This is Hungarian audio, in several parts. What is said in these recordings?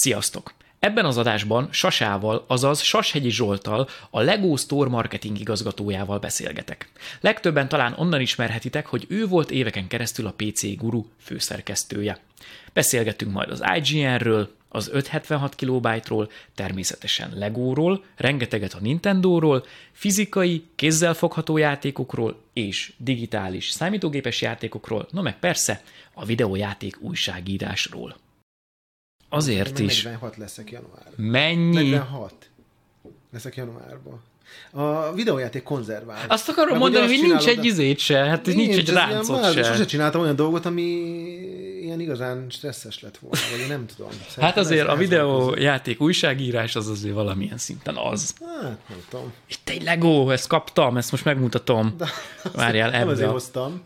Sziasztok! Ebben az adásban Sasával, azaz Sashegyi Zsoltal, a Lego Store marketing igazgatójával beszélgetek. Legtöbben talán onnan ismerhetitek, hogy ő volt éveken keresztül a PC Guru főszerkesztője. Beszélgettünk majd az IGN-ről, az 576 kilobájtról, természetesen Legóról, rengeteget a Nintendóról, fizikai, kézzelfogható játékokról és digitális számítógépes játékokról, no meg persze a videójáték újságírásról. Azért Én is. 46 leszek januárban. Mennyi? 46 leszek januárban. A videójáték konzervál. Azt akarom Meg mondani, hogy nincs egy izét se, hát nincs, egy ez ilyen ráncot se. Sose csináltam olyan dolgot, ami ilyen igazán stresszes lett volna, vagy én nem tudom. Hát Szerintem azért ez- a videójáték újságírás az azért valamilyen szinten az. Hát, nem tudom. Itt egy Lego, ezt kaptam, ezt most megmutatom. Várjál, Nem ebbe. azért hoztam.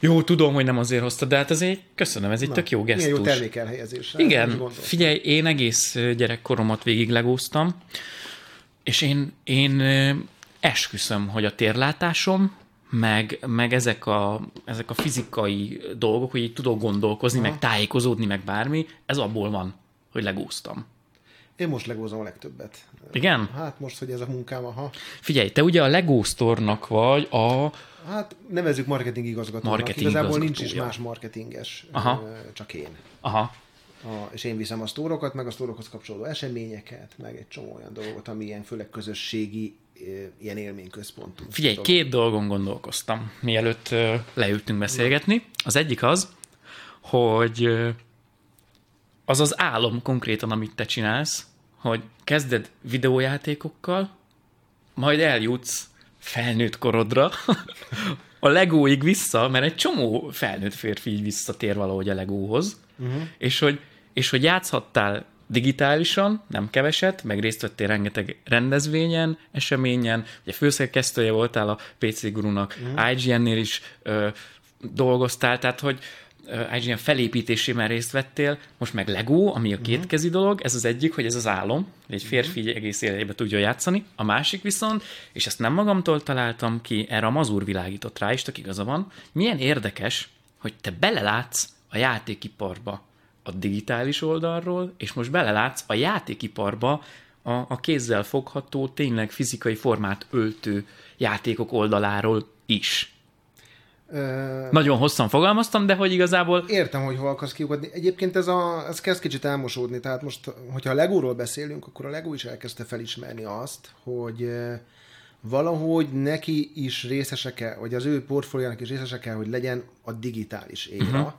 Jó, tudom, hogy nem azért hoztad, de hát azért köszönöm, ez egy tök jó Milyen jó gesztus. termékelhelyezés. Igen, figyelj, én egész gyerekkoromat végig legóztam, és én, én esküszöm, hogy a térlátásom, meg, meg ezek, a, ezek a fizikai dolgok, hogy így tudok gondolkozni, meg tájékozódni, meg bármi, ez abból van, hogy legóztam. Én most legózom a legtöbbet. Igen? Hát most, hogy ez a munkám, aha. Figyelj, te ugye a Lego Store-nak vagy a... Hát nevezzük marketing igazgatónak. Marketing Igazából nincs is más marketinges, Aha. csak én. Aha, A, és én viszem a sztórokat, meg a sztórokhoz kapcsolódó eseményeket, meg egy csomó olyan dolgot, ami ilyen főleg közösségi, ilyen élményközpontú. Figyelj, dolog. két dolgon gondolkoztam, mielőtt leültünk beszélgetni. Az egyik az, hogy az az álom konkrétan, amit te csinálsz, hogy kezded videójátékokkal, majd eljutsz felnőtt korodra, a legóig vissza, mert egy csomó felnőtt férfi így visszatér valahogy a legóhoz, uh-huh. és, hogy, és hogy játszhattál digitálisan, nem keveset, meg részt vettél rengeteg rendezvényen, eseményen, ugye főszerkesztője voltál a PC Gurunak, uh-huh. IGN-nél is ö, dolgoztál, tehát hogy IGN felépítésében részt vettél, most meg Lego, ami a kétkezi uh-huh. dolog, ez az egyik, hogy ez az álom, egy férfi uh-huh. egész életében tudja játszani, a másik viszont, és ezt nem magamtól találtam ki, erre a mazur világított rá, és tök igaza van, milyen érdekes, hogy te belelátsz a játékiparba a digitális oldalról, és most belelátsz a játékiparba a, a kézzel fogható, tényleg fizikai formát öltő játékok oldaláról is. Nagyon hosszan fogalmaztam, de hogy igazából Értem, hogy hol akarsz kiugatni. Egyébként ez, a, ez kezd kicsit elmosódni, tehát most, hogyha a Legóról beszélünk, akkor a Lego is elkezdte felismerni azt, hogy valahogy neki is részese kell, vagy az ő portfóliának is részese kell, hogy legyen a digitális éra, uh-huh.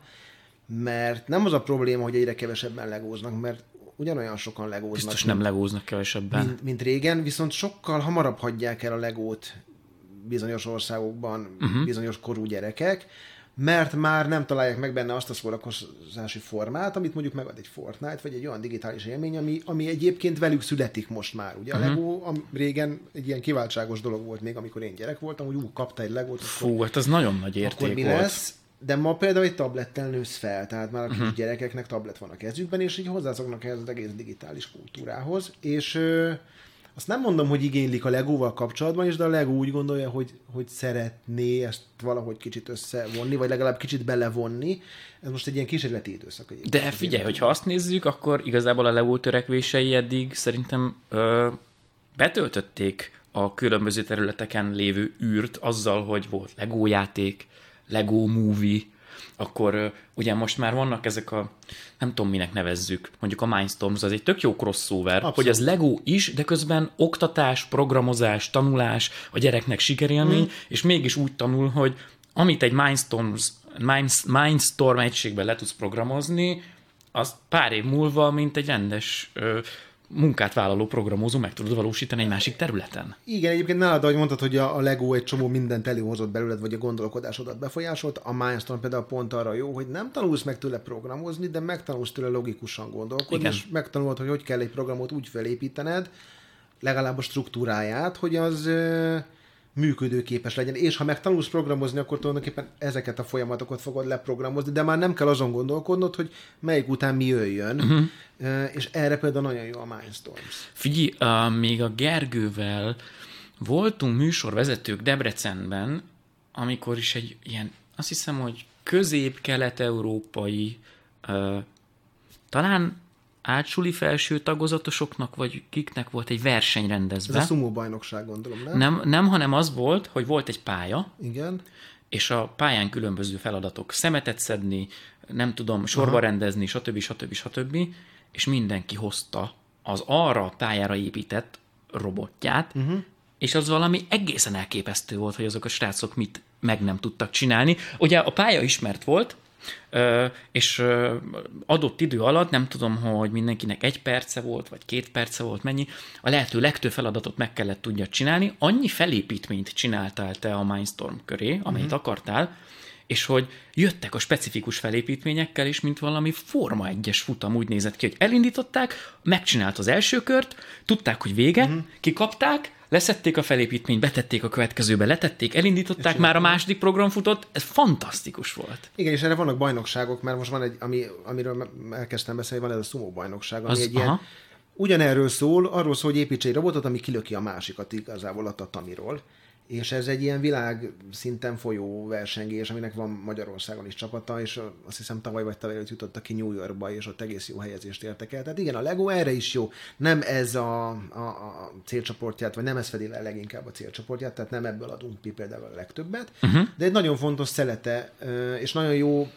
mert nem az a probléma, hogy egyre kevesebben legóznak, mert ugyanolyan sokan legóznak, biztos nem legóznak kevesebben. mint, mint régen, viszont sokkal hamarabb hagyják el a legót bizonyos országokban uh-huh. bizonyos korú gyerekek, mert már nem találják meg benne azt a szórakozási formát, amit mondjuk megad egy Fortnite, vagy egy olyan digitális élmény, ami, ami egyébként velük születik most már. Ugye uh-huh. a Lego am, régen egy ilyen kiváltságos dolog volt még, amikor én gyerek voltam, hogy ú, kapta egy Legót, akkor, Fú, hát az nagyon nagy akkor érték mi volt. lesz? De ma például egy tablettel nősz fel, tehát már a kis Mhm. uh-huh. gyerekeknek tablet van a kezükben, és így hozzászoknak ehhez az egész digitális kultúrához, és azt nem mondom, hogy igénylik a Legóval kapcsolatban is, de a Lego úgy gondolja, hogy, hogy szeretné ezt valahogy kicsit összevonni, vagy legalább kicsit belevonni. Ez most egy ilyen kísérleti időszak. egyébként. De figyelj, hogyha azt nézzük, akkor igazából a Lego törekvései eddig szerintem ö, betöltötték a különböző területeken lévő űrt azzal, hogy volt Lego játék, Lego movie, akkor ugye most már vannak ezek a, nem tudom minek nevezzük, mondjuk a Mindstorms, az egy tök jó crossover, Abszolút. hogy az Lego is, de közben oktatás, programozás, tanulás, a gyereknek sikerélmény, mm. és mégis úgy tanul, hogy amit egy Mindstorms, Minds, Mindstorm egységben le tudsz programozni, az pár év múlva, mint egy rendes ö, munkát vállaló programozó meg tudod valósítani egy másik területen. Igen, egyébként nálad, ahogy mondtad, hogy a Lego egy csomó mindent előhozott belőled, vagy a gondolkodásodat befolyásolt, a Mindstorm például pont arra jó, hogy nem tanulsz meg tőle programozni, de megtanulsz tőle logikusan gondolkodni, Igen. és megtanulod, hogy hogy kell egy programot úgy felépítened, legalább a struktúráját, hogy az működőképes legyen. És ha megtanulsz programozni, akkor tulajdonképpen ezeket a folyamatokat fogod leprogramozni, de már nem kell azon gondolkodnod, hogy melyik után mi jöjjön. Uh-huh. És erre például nagyon jó a Mindstorms. Figyelj, uh, még a Gergővel voltunk műsorvezetők Debrecenben, amikor is egy ilyen, azt hiszem, hogy közép-kelet-európai, uh, talán átsuli felső tagozatosoknak, vagy kiknek volt egy verseny rendezve. Ez a szumó bajnokság, gondolom, nem? Nem, nem, hanem az volt, hogy volt egy pálya, Igen. és a pályán különböző feladatok, szemetet szedni, nem tudom, sorba Aha. rendezni, stb. stb. stb. És mindenki hozta az arra a pályára épített robotját, uh-huh. és az valami egészen elképesztő volt, hogy azok a srácok mit meg nem tudtak csinálni. Ugye a pálya ismert volt, és adott idő alatt, nem tudom, hogy mindenkinek egy perce volt, vagy két perce volt, mennyi, a lehető legtöbb feladatot meg kellett tudja csinálni, annyi felépítményt csináltál te a Mindstorm köré, amelyet mm-hmm. akartál, és hogy jöttek a specifikus felépítményekkel is, mint valami Forma 1-es futam úgy nézett ki, hogy elindították, megcsinált az első kört, tudták, hogy vége, mm-hmm. kikapták, leszették a felépítményt, betették a következőbe, letették, elindították, már a második program futott, ez fantasztikus volt. Igen, és erre vannak bajnokságok, mert most van egy, ami, amiről elkezdtem beszélni, van ez a sumo bajnokság, ami az, egy aha. ilyen, ugyanerről szól, arról szól, hogy építs egy robotot, ami kilöki a másikat igazából a tatamiról és ez egy ilyen világ szinten folyó versengés, aminek van Magyarországon is csapata, és azt hiszem tavaly vagy tavaly jutottak ki New Yorkba, és ott egész jó helyezést értek el. Tehát igen, a Lego erre is jó. Nem ez a, a, a célcsoportját, vagy nem ez fedi le leginkább a célcsoportját, tehát nem ebből adunk mi például a legtöbbet, uh-huh. de egy nagyon fontos szelete, és nagyon jó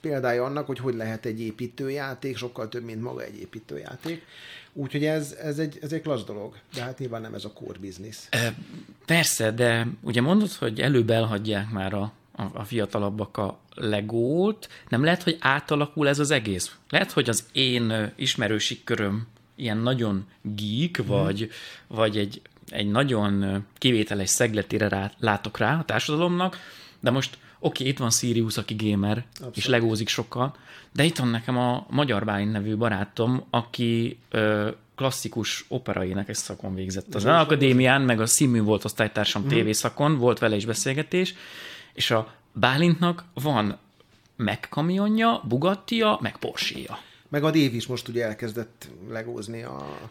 példája annak, hogy hogy lehet egy építőjáték, sokkal több, mint maga egy építőjáték. Úgyhogy ez, ez, egy, ez egy klassz dolog, de hát nyilván nem ez a core business. Persze, de ugye mondod, hogy előbb elhagyják már a, a, a fiatalabbak a legót, nem lehet, hogy átalakul ez az egész? Lehet, hogy az én ismerősi köröm ilyen nagyon geek, hmm. vagy, vagy egy, egy nagyon kivételes szegletére rá, látok rá a társadalomnak, de most oké, itt van Sirius, aki gamer, Abszolút. és legózik sokkal, de itt van nekem a Magyar Bálint nevű barátom, aki ö, klasszikus operaénekes szakon végzett az akadémián, meg a színmű volt osztálytársam mm. tévészakon, volt vele is beszélgetés, és a Bálintnak van meg kamionja, Bugattia, meg Porsche-ja. Meg a Dév is most ugye elkezdett legózni a...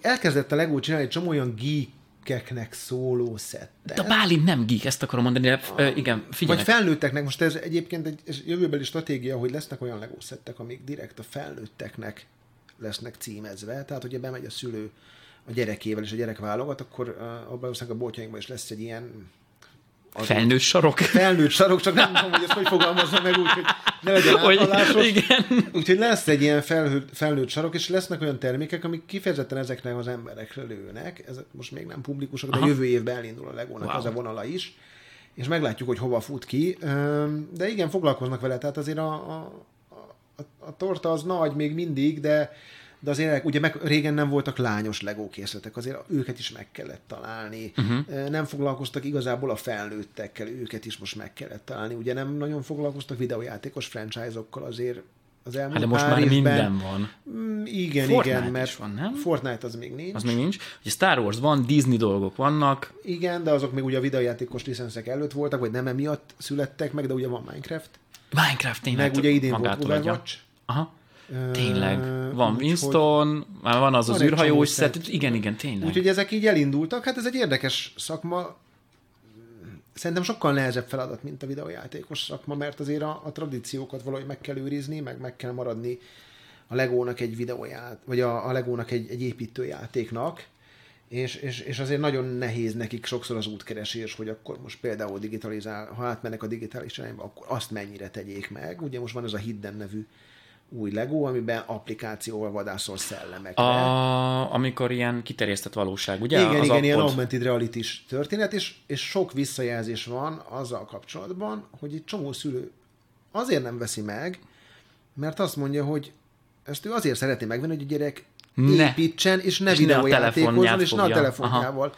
Elkezdett a legó csinálni egy csomó olyan geek geekeknek szóló szettet. De Bálint nem geek, ezt akarom mondani, de uh, igen, figyelj. Vagy felnőtteknek, most ez egyébként egy ez jövőbeli stratégia, hogy lesznek olyan Lego szettek, amik direkt a felnőtteknek lesznek címezve, tehát hogyha bemegy a szülő a gyerekével, és a gyerek válogat, akkor uh, abban a boltjainkban is lesz egy ilyen Felnőtt sarok. Felnőtt sarok, csak nem tudom, hogy ezt hogy fogalmazza meg úgy, hogy ne legyen áthalásos. Igen. Úgyhogy lesz egy ilyen felnőtt, felnőtt sarok, és lesznek olyan termékek, amik kifejezetten ezeknek az emberekre lőnek. Ez most még nem publikusak, de Aha. jövő évben elindul a Legónak wow. az a vonala is. És meglátjuk, hogy hova fut ki. De igen, foglalkoznak vele, tehát azért a, a, a, a torta az nagy még mindig, de de azért ugye meg, régen nem voltak lányos Lego készletek, azért őket is meg kellett találni. Uh-huh. Nem foglalkoztak igazából a felnőttekkel, őket is most meg kellett találni. Ugye nem nagyon foglalkoztak videójátékos franchise-okkal, azért az elmúlt hát de most már évben, minden van. Mm, igen, Fortnite igen, mert van, nem? Fortnite az még nincs. Az még nincs. Ugye Star Wars van, Disney dolgok vannak. Igen, de azok még ugye a videójátékos licenszek előtt voltak, vagy nem emiatt születtek meg, de ugye van Minecraft. Minecraft tényleg. Meg ugye idén volt Overwatch. Aha. Tényleg. Van úgy, Winston, már van az van az űrhajó is, szett. igen, igen, tényleg. Úgyhogy ezek így elindultak, hát ez egy érdekes szakma. Szerintem sokkal nehezebb feladat, mint a videójátékos szakma, mert azért a, a tradíciókat valahogy meg kell őrizni, meg meg kell maradni a Legónak egy videóját, vagy a, a Legónak egy, egy építőjátéknak, és, és, és azért nagyon nehéz nekik sokszor az útkeresés, hogy akkor most például digitalizál, ha átmennek a digitális irányba, akkor azt mennyire tegyék meg. Ugye most van ez a Hidden nevű új Lego, amiben applikációval vadászol szellemekre. A, amikor ilyen kiterjesztett valóság, ugye? Igen, az igen, appod... ilyen augmented reality történet, és, és sok visszajelzés van azzal kapcsolatban, hogy egy csomó szülő azért nem veszi meg, mert azt mondja, hogy ezt ő azért szereti megvenni, hogy a gyerek ne. építsen, és ne videójátékozzon, és ne a telefonjával. Aha.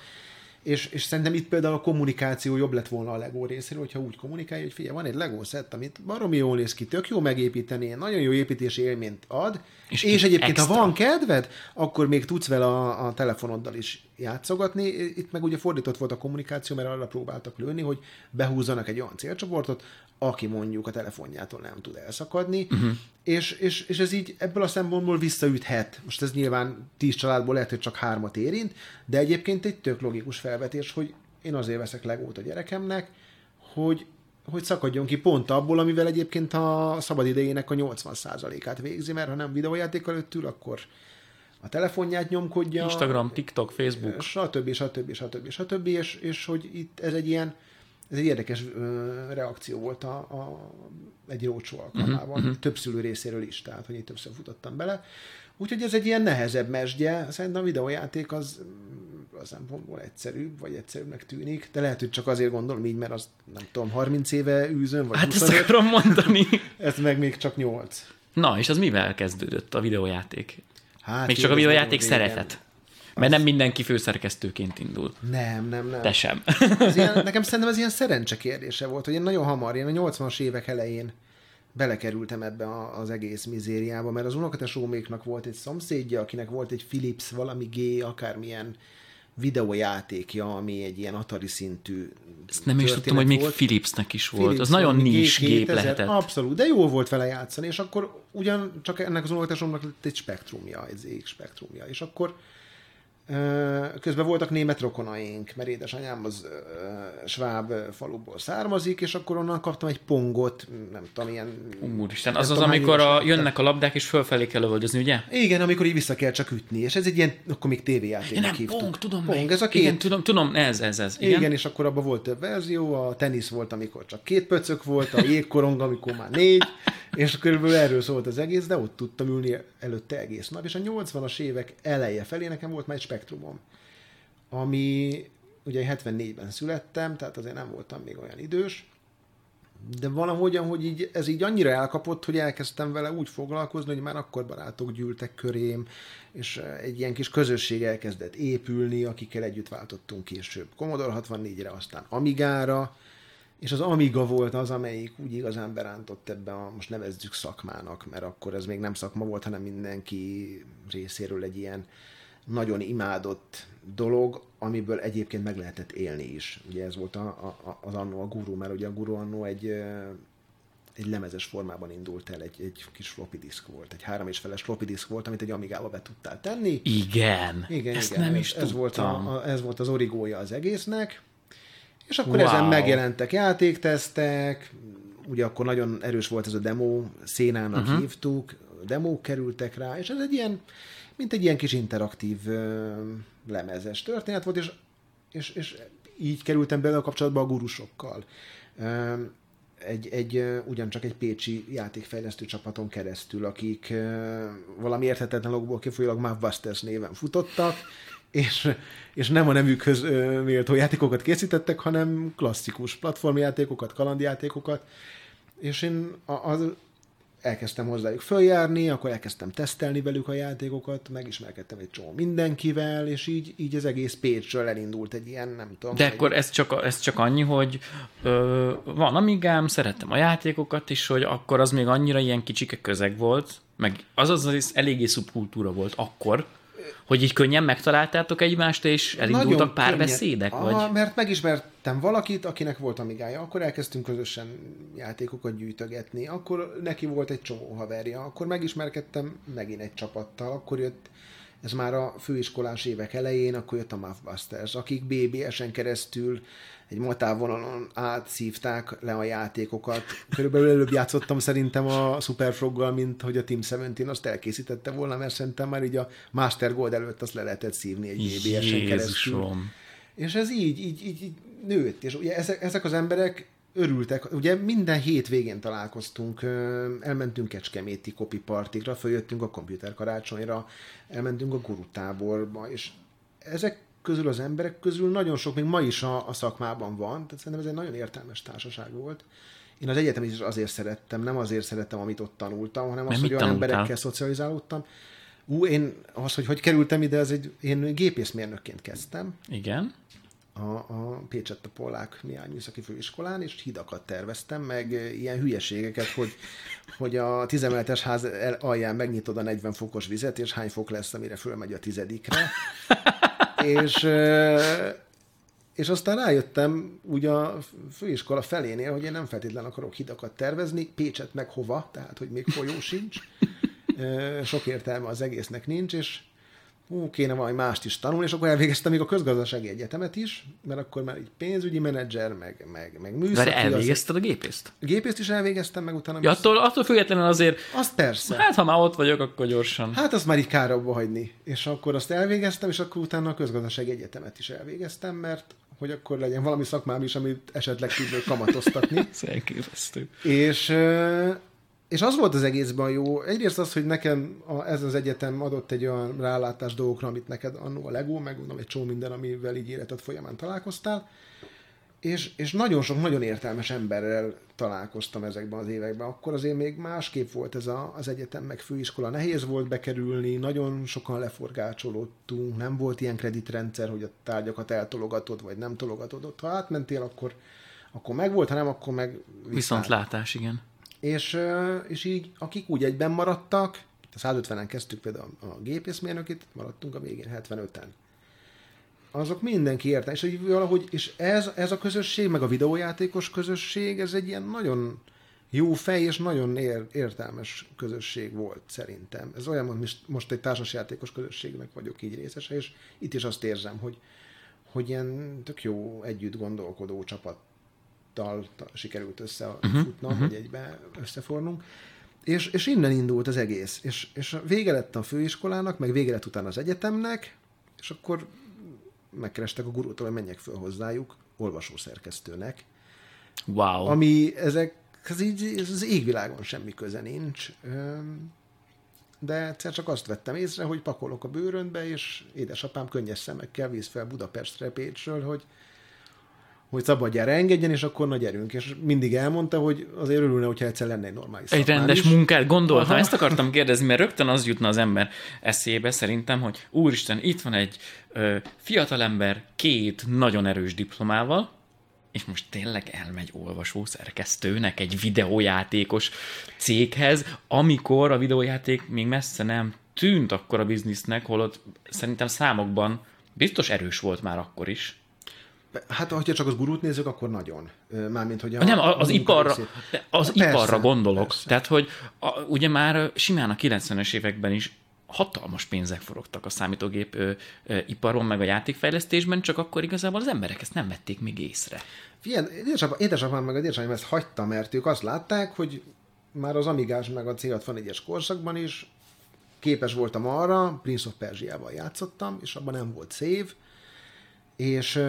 És, és szerintem itt például a kommunikáció jobb lett volna a Lego részéről, hogyha úgy kommunikálja, hogy figyelj, van egy Lego set, amit baromi jól néz ki, tök jó megépíteni, nagyon jó építési élményt ad, és, és egyébként, extra. ha van kedved, akkor még tudsz vele a, a telefonoddal is játszogatni. Itt meg ugye fordított volt a kommunikáció, mert arra próbáltak lőni, hogy behúzzanak egy olyan célcsoportot, aki mondjuk a telefonjától nem tud elszakadni, uh-huh. és, és, és ez így ebből a szempontból visszaüthet. Most ez nyilván tíz családból lehet, hogy csak hármat érint, de egyébként egy tök logikus felvetés, hogy én azért veszek legót a gyerekemnek, hogy hogy szakadjon ki pont abból, amivel egyébként a szabad idejének a 80%-át végzi, mert ha nem videójáték előtt ül, akkor a telefonját nyomkodja. Instagram, TikTok, Facebook. Stb. stb. stb. stb. És, és hogy itt ez egy ilyen ez egy érdekes ö, reakció volt a, a, egy rócsó alkalmával, uh-huh, több szülő részéről is, tehát hogy itt többször futottam bele. Úgyhogy ez egy ilyen nehezebb mesdje. Szerintem a videójáték az az szempontból egyszerűbb, vagy egyszerűbbnek tűnik, de lehet, hogy csak azért gondolom így, mert az nem tudom, 30 éve űzön, vagy Hát 25, ezt akarom mondani. ez meg még csak 8. Na, és az mivel kezdődött a videójáték? Hát, még csak a videójáték szeretet. Mert nem mindenki főszerkesztőként indul. Nem, nem, nem. Te sem. ez ilyen, nekem szerintem ez ilyen szerencse kérdése volt, hogy én nagyon hamar, én a 80-as évek elején belekerültem ebbe az egész mizériába, mert az unokatesóméknak volt egy szomszédja, akinek volt egy Philips valami G, akármilyen videójátékja, ami egy ilyen Atari szintű Ezt nem is tudtam, hogy még volt. Philipsnek is volt. Philips, az nagyon nis gép lehetett. Abszolút, de jó volt vele játszani, és akkor ugyan csak ennek az unokatesomnak lett egy spektrumja, egy ZX spektrumja, és akkor Közben voltak német rokonaink, mert édesanyám az sváb faluból származik, és akkor onnan kaptam egy pongot, nem tudom, ilyen... Úristen, az az, amikor a, jönnek a labdák, és fölfelé kell lövöldözni, ugye? Igen, amikor így vissza kell csak ütni, és ez egy ilyen, akkor még tévéjátéknak nem, hívtuk. Pong, tudom pong, ez a két... Igen, tudom, tudom, ez, ez, ez. Igen, igen és akkor abban volt több verzió, a tenisz volt, amikor csak két pöcök volt, a jégkorong, amikor már négy, és körülbelül erről szólt az egész, de ott tudtam ülni előtte egész nap, és a 80-as évek eleje felé nekem volt már egy spektrumom, ami ugye 74-ben születtem, tehát azért nem voltam még olyan idős, de valahogyan, hogy így, ez így annyira elkapott, hogy elkezdtem vele úgy foglalkozni, hogy már akkor barátok gyűltek körém, és egy ilyen kis közösség elkezdett épülni, akikkel együtt váltottunk később. Commodore 64-re, aztán Amigára, és az Amiga volt az, amelyik úgy igazán berántott ebbe a, most nevezzük szakmának, mert akkor ez még nem szakma volt, hanem mindenki részéről egy ilyen nagyon imádott dolog, amiből egyébként meg lehetett élni is. Ugye ez volt a, a, az annó a guru, mert ugye a guru annó egy, egy lemezes formában indult el, egy, egy kis floppy disk volt, egy három és feles floppy disk volt, amit egy Amigába be tudtál tenni. Igen, igen ezt igen, nem is ez, ez volt a, a, ez volt az origója az egésznek, és akkor wow. ezen megjelentek játéktesztek, ugye akkor nagyon erős volt ez a demo, szénának uh-huh. hívtuk, demók kerültek rá, és ez egy ilyen, mint egy ilyen kis interaktív uh, lemezes történet volt, és, és, és így kerültem bele a kapcsolatba a gurusokkal. Uh, egy, egy, ugyancsak egy pécsi játékfejlesztő csapaton keresztül, akik valami érthetetlen okból kifolyólag Mavbusters néven futottak, és, és nem a nemükhöz méltó játékokat készítettek, hanem klasszikus platformjátékokat, kalandjátékokat, és én az, elkezdtem hozzájuk följárni, akkor elkezdtem tesztelni velük a játékokat, megismerkedtem egy csomó mindenkivel, és így, így az egész page elindult egy ilyen, nem tudom. De egy... akkor ez csak, ez csak annyi, hogy ö, van amigám, szerettem a játékokat, és hogy akkor az még annyira ilyen kicsike közeg volt, meg az az, az eléggé szubkultúra volt akkor, hogy így könnyen megtaláltátok egymást, és elindultak pár beszédek? Vagy? mert megismertem valakit, akinek volt amigája, akkor elkezdtünk közösen játékokat gyűjtögetni, akkor neki volt egy csomó haverja, akkor megismerkedtem megint egy csapattal, akkor jött ez már a főiskolás évek elején, akkor jött a Muffbusters, akik BBS-en keresztül egy matávonalon átszívták le a játékokat. Körülbelül előbb játszottam szerintem a Superfroggal, mint hogy a Team 17 azt elkészítette volna, mert szerintem már így a Master Gold előtt azt le lehetett szívni egy BBS-en keresztül. És ez így, így, így, így nőtt. És ugye ezek, ezek az emberek örültek. Ugye minden hétvégén találkoztunk, elmentünk Kecskeméti kopi partikra, följöttünk a komputer karácsonyra, elmentünk a gurutáborba, és ezek közül az emberek közül nagyon sok még ma is a, a szakmában van, tehát szerintem ez egy nagyon értelmes társaság volt. Én az egyetem is azért szerettem, nem azért szerettem, amit ott tanultam, hanem az, hogy olyan tanultál? emberekkel szocializálódtam. Ú, én az, hogy hogy kerültem ide, az egy, én gépészmérnökként kezdtem. Igen. A, a Pécsett a Polák Miány Műszaki Főiskolán, és hidakat terveztem, meg ilyen hülyeségeket, hogy, hogy a tizemeletes ház alján megnyitod a 40 fokos vizet, és hány fok lesz, amire fölmegy a tizedikre és, és aztán rájöttem úgy a főiskola felénél, hogy én nem feltétlenül akarok hidakat tervezni, Pécset meg hova, tehát hogy még folyó sincs, sok értelme az egésznek nincs, és hú, kéne valami mást is tanulni, és akkor elvégeztem még a közgazdasági egyetemet is, mert akkor már egy pénzügyi menedzser, meg, meg, meg műszaki. De elvégezted a gépészt? A gépészt is elvégeztem, meg utána... Ja, attól, attól függetlenül azért... Azt persze. Hát, ha már ott vagyok, akkor gyorsan. Hát azt már így kár abba hagyni. És akkor azt elvégeztem, és akkor utána a közgazdasági egyetemet is elvégeztem, mert hogy akkor legyen valami szakmám is, amit esetleg tudnék kamatoztatni. Ez elképesztő. És és az volt az egészben jó, egyrészt az, hogy nekem a, ez az egyetem adott egy olyan rálátás dolgokra, amit neked annó a Lego, meg mondom egy csomó minden, amivel így életed folyamán találkoztál, és, és nagyon sok, nagyon értelmes emberrel találkoztam ezekben az években. Akkor azért még másképp volt ez a, az egyetem, meg főiskola. Nehéz volt bekerülni, nagyon sokan leforgácsolódtunk, nem volt ilyen kreditrendszer, hogy a tárgyakat eltologatod, vagy nem tologatod. Ha átmentél, akkor, akkor meg volt, ha nem, akkor meg Viszont látás, igen. És, és így, akik úgy egyben maradtak, a 150-en kezdtük például a gépészmérnökét, maradtunk a végén 75-en. Azok mindenki érte, és így valahogy, és ez, ez a közösség, meg a videójátékos közösség, ez egy ilyen nagyon jó fej és nagyon ér, értelmes közösség volt szerintem. Ez olyan, hogy most egy társasjátékos közösségnek vagyok így részese, és itt is azt érzem, hogy, hogy ilyen tök jó együtt gondolkodó csapat csapattal sikerült összefutnom, uh-huh, uh-huh. vagy egybe összefornunk. És, és innen indult az egész. És, és vége lett a főiskolának, meg vége lett utána az egyetemnek, és akkor megkerestek a gurútól, hogy menjek föl hozzájuk, olvasószerkesztőnek. Wow. Ami ezek, ez így ez az égvilágon semmi köze nincs. De egyszer csak azt vettem észre, hogy pakolok a bőrönbe, és édesapám könnyes szemekkel víz fel Budapestre Pécsről, hogy hogy szabadjára engedjen, és akkor nagy erőnk. És mindig elmondta, hogy azért örülne, hogyha egyszer lenne egy normális Egy rendes is. munkát gondoltam, Aha. ezt akartam kérdezni, mert rögtön az jutna az ember eszébe szerintem, hogy úristen, itt van egy ö, fiatalember két nagyon erős diplomával, és most tényleg elmegy olvasó szerkesztőnek egy videójátékos céghez, amikor a videójáték még messze nem tűnt akkor a biznisznek, holott szerintem számokban biztos erős volt már akkor is. Hát, ha csak az gurút nézzük, akkor nagyon. Mármint, hogy a, Nem, az, az iparra, az persze, iparra gondolok. Persze. Tehát, hogy a, ugye már simán a 90-es években is hatalmas pénzek forogtak a számítógép ö, ö, iparon, meg a játékfejlesztésben, csak akkor igazából az emberek ezt nem vették még észre. Ilyen, édesapám, édesapám meg a édesanyám ezt hagyta, mert ők azt látták, hogy már az Amigás meg a C64-es korszakban is képes voltam arra, Prince of Persia-val játszottam, és abban nem volt szév, és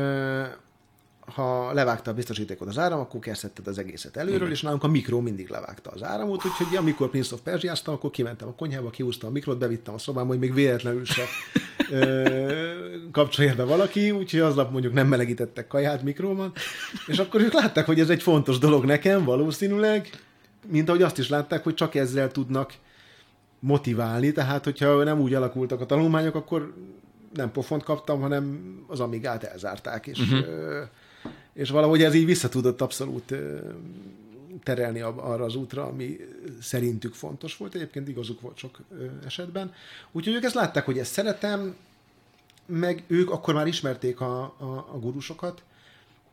ha levágta a biztosítékot az áram, akkor kezdhetted az egészet előről, Igen. és nálunk a mikro mindig levágta az áramot, úgyhogy amikor Prince of persia akkor kimentem a konyhába, kihúztam a mikrot, bevittem a szobámba, hogy még véletlenül se ö, kapcsolja be valaki, úgyhogy aznap mondjuk nem melegítettek kaját mikróban, és akkor ők látták, hogy ez egy fontos dolog nekem valószínűleg, mint ahogy azt is látták, hogy csak ezzel tudnak motiválni, tehát hogyha nem úgy alakultak a tanulmányok, akkor nem pofont kaptam, hanem az Amigát elzárták, és, uh-huh. és valahogy ez így visszatudott abszolút terelni arra az útra, ami szerintük fontos volt. Egyébként igazuk volt sok esetben. Úgyhogy ők ezt látták, hogy ezt szeretem, meg ők akkor már ismerték a, a, a gurusokat,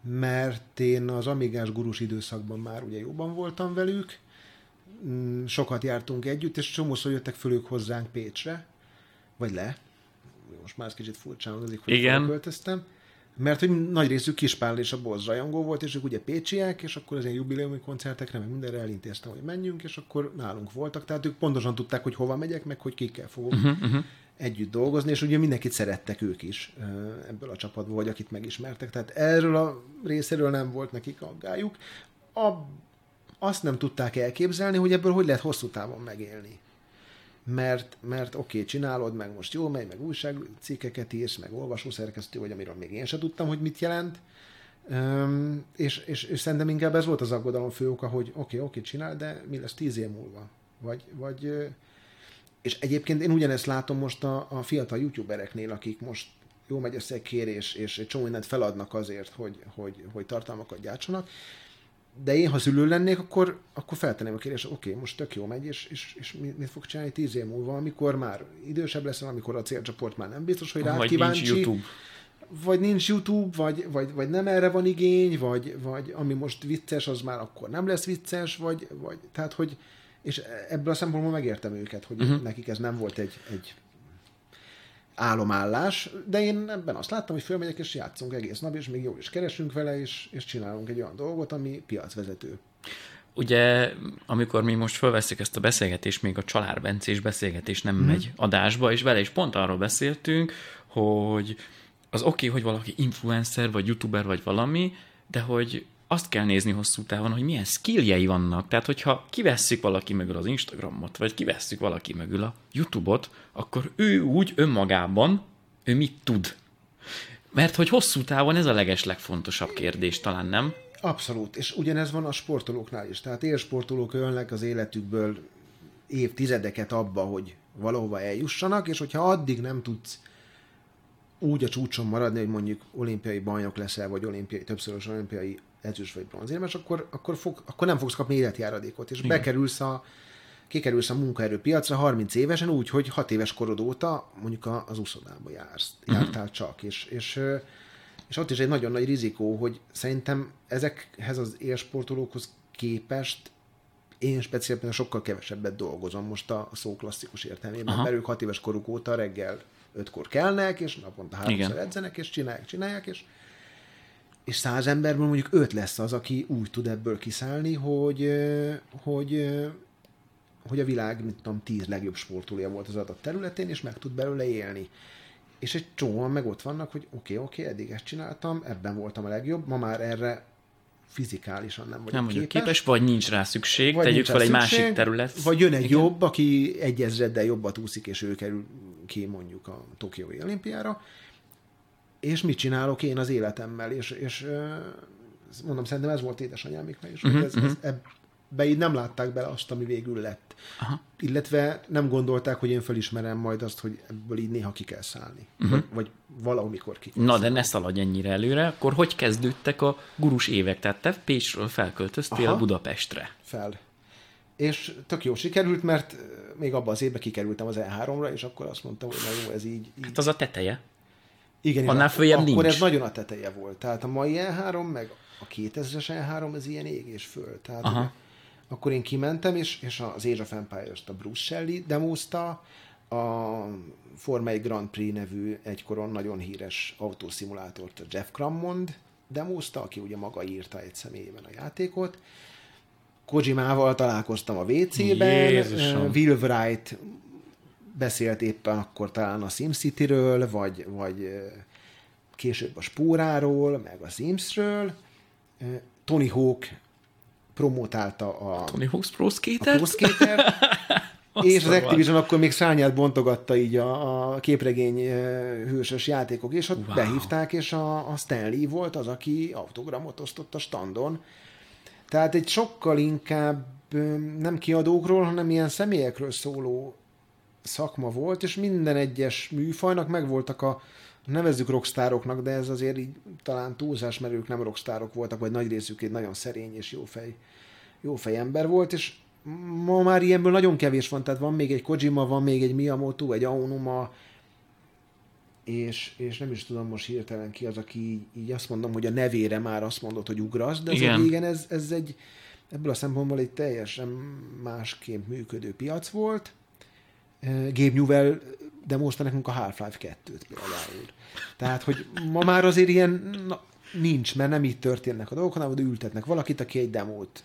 mert én az Amigás gurus időszakban már ugye jobban voltam velük, mm, sokat jártunk együtt, és csomószor jöttek föl ők hozzánk Pécsre, vagy le, most már ez kicsit furcsán hangzik, hogy Igen. költöztem, mert hogy nagy részük Kispál és a Boz rajongó volt, és ők ugye pécsiek, és akkor az ilyen jubileumi koncertekre, meg mindenre elintéztem, hogy menjünk, és akkor nálunk voltak, tehát ők pontosan tudták, hogy hova megyek, meg hogy kikkel fogok uh-huh, uh-huh. együtt dolgozni, és ugye mindenkit szerettek ők is ebből a csapatból, vagy akit megismertek, tehát erről a részéről nem volt nekik aggájuk. A, azt nem tudták elképzelni, hogy ebből hogy lehet hosszú távon megélni mert, mert oké, okay, csinálod, meg most jó megy, meg újságcikkeket írsz, meg olvasószerkesztő vagy, amiről még én sem tudtam, hogy mit jelent. Um, és, és, és szerintem inkább ez volt az aggodalom fő oka, hogy oké, okay, oké, okay, csinál, de mi lesz tíz év múlva? Vagy, vagy, és egyébként én ugyanezt látom most a, a fiatal youtubereknél, akik most jó megy össze kérés, és egy csomó mindent feladnak azért, hogy, hogy, hogy tartalmakat gyártsanak, de én, ha szülő lennék, akkor, akkor feltenném a kérdést, oké, okay, most tök jó megy, és, és, és mit fog csinálni tíz év múlva, amikor már idősebb leszel, amikor a célcsoport már nem biztos, hogy rá kíváncsi. Nincs YouTube. Vagy nincs YouTube, vagy, vagy, vagy nem erre van igény, vagy, vagy ami most vicces, az már akkor nem lesz vicces, vagy, vagy tehát, hogy és ebből a szempontból megértem őket, hogy uh-huh. nekik ez nem volt egy, egy álomállás, de én ebben azt láttam, hogy fölmegyek és játszunk egész nap, és még jól is keresünk vele, és, és csinálunk egy olyan dolgot, ami piacvezető. Ugye, amikor mi most felveszik ezt a beszélgetést, még a csalárbencés beszélgetés nem hmm. megy adásba, és vele is pont arról beszéltünk, hogy az oké, okay, hogy valaki influencer, vagy youtuber, vagy valami, de hogy azt kell nézni hosszú távon, hogy milyen skilljei vannak. Tehát, hogyha kivesszük valaki mögül az Instagramot, vagy kivesszük valaki mögül a YouTube-ot, akkor ő úgy önmagában, ő mit tud. Mert hogy hosszú távon ez a leges legfontosabb kérdés, talán nem? Abszolút, és ugyanez van a sportolóknál is. Tehát élsportolók ölnek az életükből évtizedeket abba, hogy valahova eljussanak, és hogyha addig nem tudsz úgy a csúcson maradni, hogy mondjuk olimpiai bajnok leszel, vagy olimpiai, többszörös olimpiai ezüst vagy bronzérmes, akkor, akkor, fog, akkor nem fogsz kapni életjáradékot, és Igen. bekerülsz a, kikerülsz a munkaerőpiacra 30 évesen úgy, hogy 6 éves korod óta mondjuk az uszodába jársz, uh-huh. jártál csak, és, és, és ott is egy nagyon nagy rizikó, hogy szerintem ezekhez az élsportolókhoz képest én speciálisan sokkal kevesebbet dolgozom most a szó klasszikus értelmében, Aha. mert ők 6 éves koruk óta reggel ötkor kelnek, és naponta háromszor edzenek, és csinálják, csinálják, és és száz emberből mondjuk öt lesz az, aki úgy tud ebből kiszállni, hogy, hogy, hogy a világ, mint tudom, tíz legjobb sportolója volt az adott területén, és meg tud belőle élni. És egy csomóan meg ott vannak, hogy oké, okay, oké, okay, eddig ezt csináltam, ebben voltam a legjobb, ma már erre fizikálisan nem vagyok nem képes. képes. vagy nincs rá szükség, vagy tegyük fel egy szükség, másik terület. Vagy jön egy Igen. jobb, aki egy ezreddel jobbat úszik, és ő kerül ki mondjuk a Tokiói olimpiára, és mit csinálok én az életemmel, és, és mondom, szerintem ez volt édesanyámiknak is, uh-huh, hogy mhm, ez, ez, ebbe így nem látták bele azt, ami végül lett. Aha. Illetve nem gondolták, hogy én felismerem majd azt, hogy ebből így néha ki kell szállni. Uh-huh. Vagy, vagy valamikor ki kell Na, szállni. de ne szaladj ennyire előre. Akkor hogy kezdődtek a gurus évek? Tehát te Pécsről felköltöztél Aha. Budapestre. Fel. És tök jó sikerült, mert még abban az évben kikerültem az E3-ra, és akkor azt mondtam, hogy na jó, ez így... így. Hát az a teteje. Igen, Annál följebb akkor nincs. ez nagyon a teteje volt. Tehát a mai E3, meg a 2000-es E3, ez ilyen ég és föl. Tehát Aha. akkor én kimentem, és, és az Age of Empires-t a Bruce Shelley demozta, a Forma 1 Grand Prix nevű egykoron nagyon híres autószimulátort a Jeff Crammond demozta, aki ugye maga írta egy személyében a játékot. Kojimával találkoztam a WC-ben, Will Wright beszélt éppen akkor talán a SimCity-ről, vagy, vagy később a Spóráról, meg a Simsről. Tony Hawk promotálta a... Tony Hawk's Pro Skater? A Pro Skater. és az Activision akkor még szárnyát bontogatta így a, a képregény hősös játékok, és ott wow. behívták, és a, a Stanley volt az, aki autogramot osztott a standon. Tehát egy sokkal inkább nem kiadókról, hanem ilyen személyekről szóló szakma volt, és minden egyes műfajnak megvoltak a, nevezzük rockstároknak, de ez azért így talán túlzás, mert ők nem rockstárok voltak, vagy nagy részük egy nagyon szerény és jófej, jófej ember volt, és ma már ilyenből nagyon kevés van, tehát van még egy Kojima, van még egy Miyamoto, egy Aonuma, és, és nem is tudom most hirtelen ki az, aki így, így azt mondom, hogy a nevére már azt mondott, hogy ugrasz, de igen. régen ez, ez egy, ebből a szempontból egy teljesen másként működő piac volt, Gabe Newell demozta nekünk a Half-Life 2-t például. Tehát, hogy ma már azért ilyen na, nincs, mert nem így történnek a dolgok, hanem hogy ültetnek valakit, aki egy demót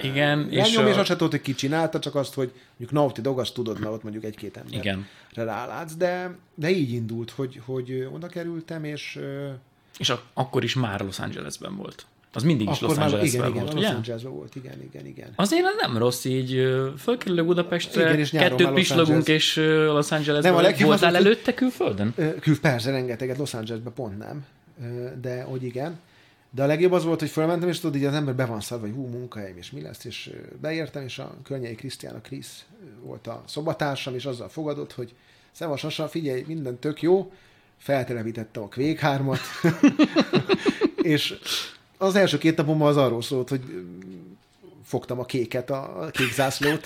Igen, lenyom, és, a... és azt se tudod, hogy ki csinálta, csak azt, hogy mondjuk Naughty Dog, azt tudod, mert ott mondjuk egy-két emberre rálátsz, de, de így indult, hogy, hogy oda kerültem, és... És a, akkor is már Los Angelesben volt. Az mindig is Akkor Los Angelesben igen, igen, volt, Los Angelesben volt, igen, igen, igen. Azért nem rossz így, fölkerülő Budapestre, igen, és kettő pislogunk, és Los Angelesben nem, a voltál az, előtte külföldön? Kül, persze, rengeteget, Los Angelesben pont nem, de hogy igen. De a legjobb az volt, hogy fölmentem, és tudod, így az ember be van szarva, hogy hú, munkahelyem, és mi lesz, és beértem, és a Környei Krisztián, a Krisz volt a szobatársam, és azzal fogadott, hogy Szevasz, Asa, figyelj, minden tök jó, feltelepítettem a Quake 3 és az első két napomban az arról szólt, hogy fogtam a kéket, a kék zászlót,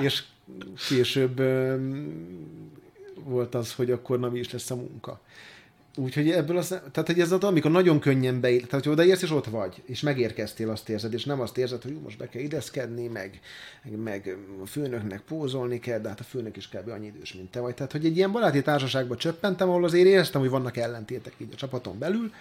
és később volt az, hogy akkor na is lesz a munka. Úgyhogy ebből az, tehát hogy ez az, amikor nagyon könnyen beír, tehát hogy odaérsz és ott vagy, és megérkeztél, azt érzed, és nem azt érzed, hogy most be kell ideszkedni, meg, meg a főnöknek pózolni kell, de hát a főnök is kell annyi idős, mint te vagy. Tehát, hogy egy ilyen baráti társaságba csöppentem, ahol azért éreztem, hogy vannak ellentétek így a csapaton belül,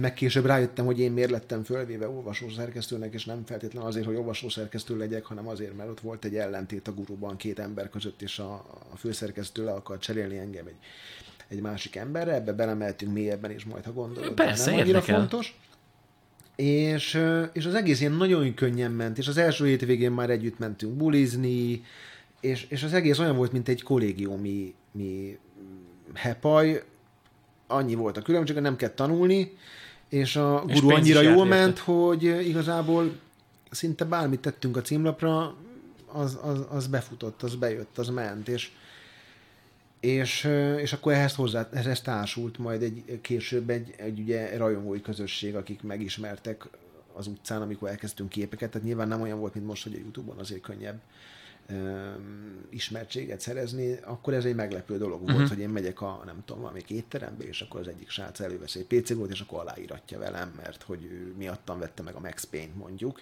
meg később rájöttem, hogy én miért lettem fölvéve olvasószerkesztőnek, és nem feltétlenül azért, hogy olvasószerkesztő legyek, hanem azért, mert ott volt egy ellentét a guruban két ember között, és a, a főszerkesztő le akar cserélni engem egy, egy másik emberre, ebbe belemeltünk mélyebben is majd, ha gondolod. Persze, nem annyira fontos. És, és az egész ilyen nagyon könnyen ment, és az első hétvégén már együtt mentünk bulizni, és, és az egész olyan volt, mint egy kollégiumi mi hepaj, annyi volt a különbség, hogy nem kell tanulni, és a és guru annyira jól ment, hogy igazából szinte bármit tettünk a címlapra, az, az, az befutott, az bejött, az ment, és, és, és akkor ehhez hozzá, ehhez társult majd egy, később egy, egy ugye rajongói közösség, akik megismertek az utcán, amikor elkezdtünk képeket, tehát nyilván nem olyan volt, mint most, hogy a Youtube-on azért könnyebb ismertséget szerezni, akkor ez egy meglepő dolog volt, uh-huh. hogy én megyek a, nem tudom, valami étterembe, és akkor az egyik srác elővesz egy pc és akkor aláíratja velem, mert hogy ő miattam vette meg a Max Payne-t mondjuk.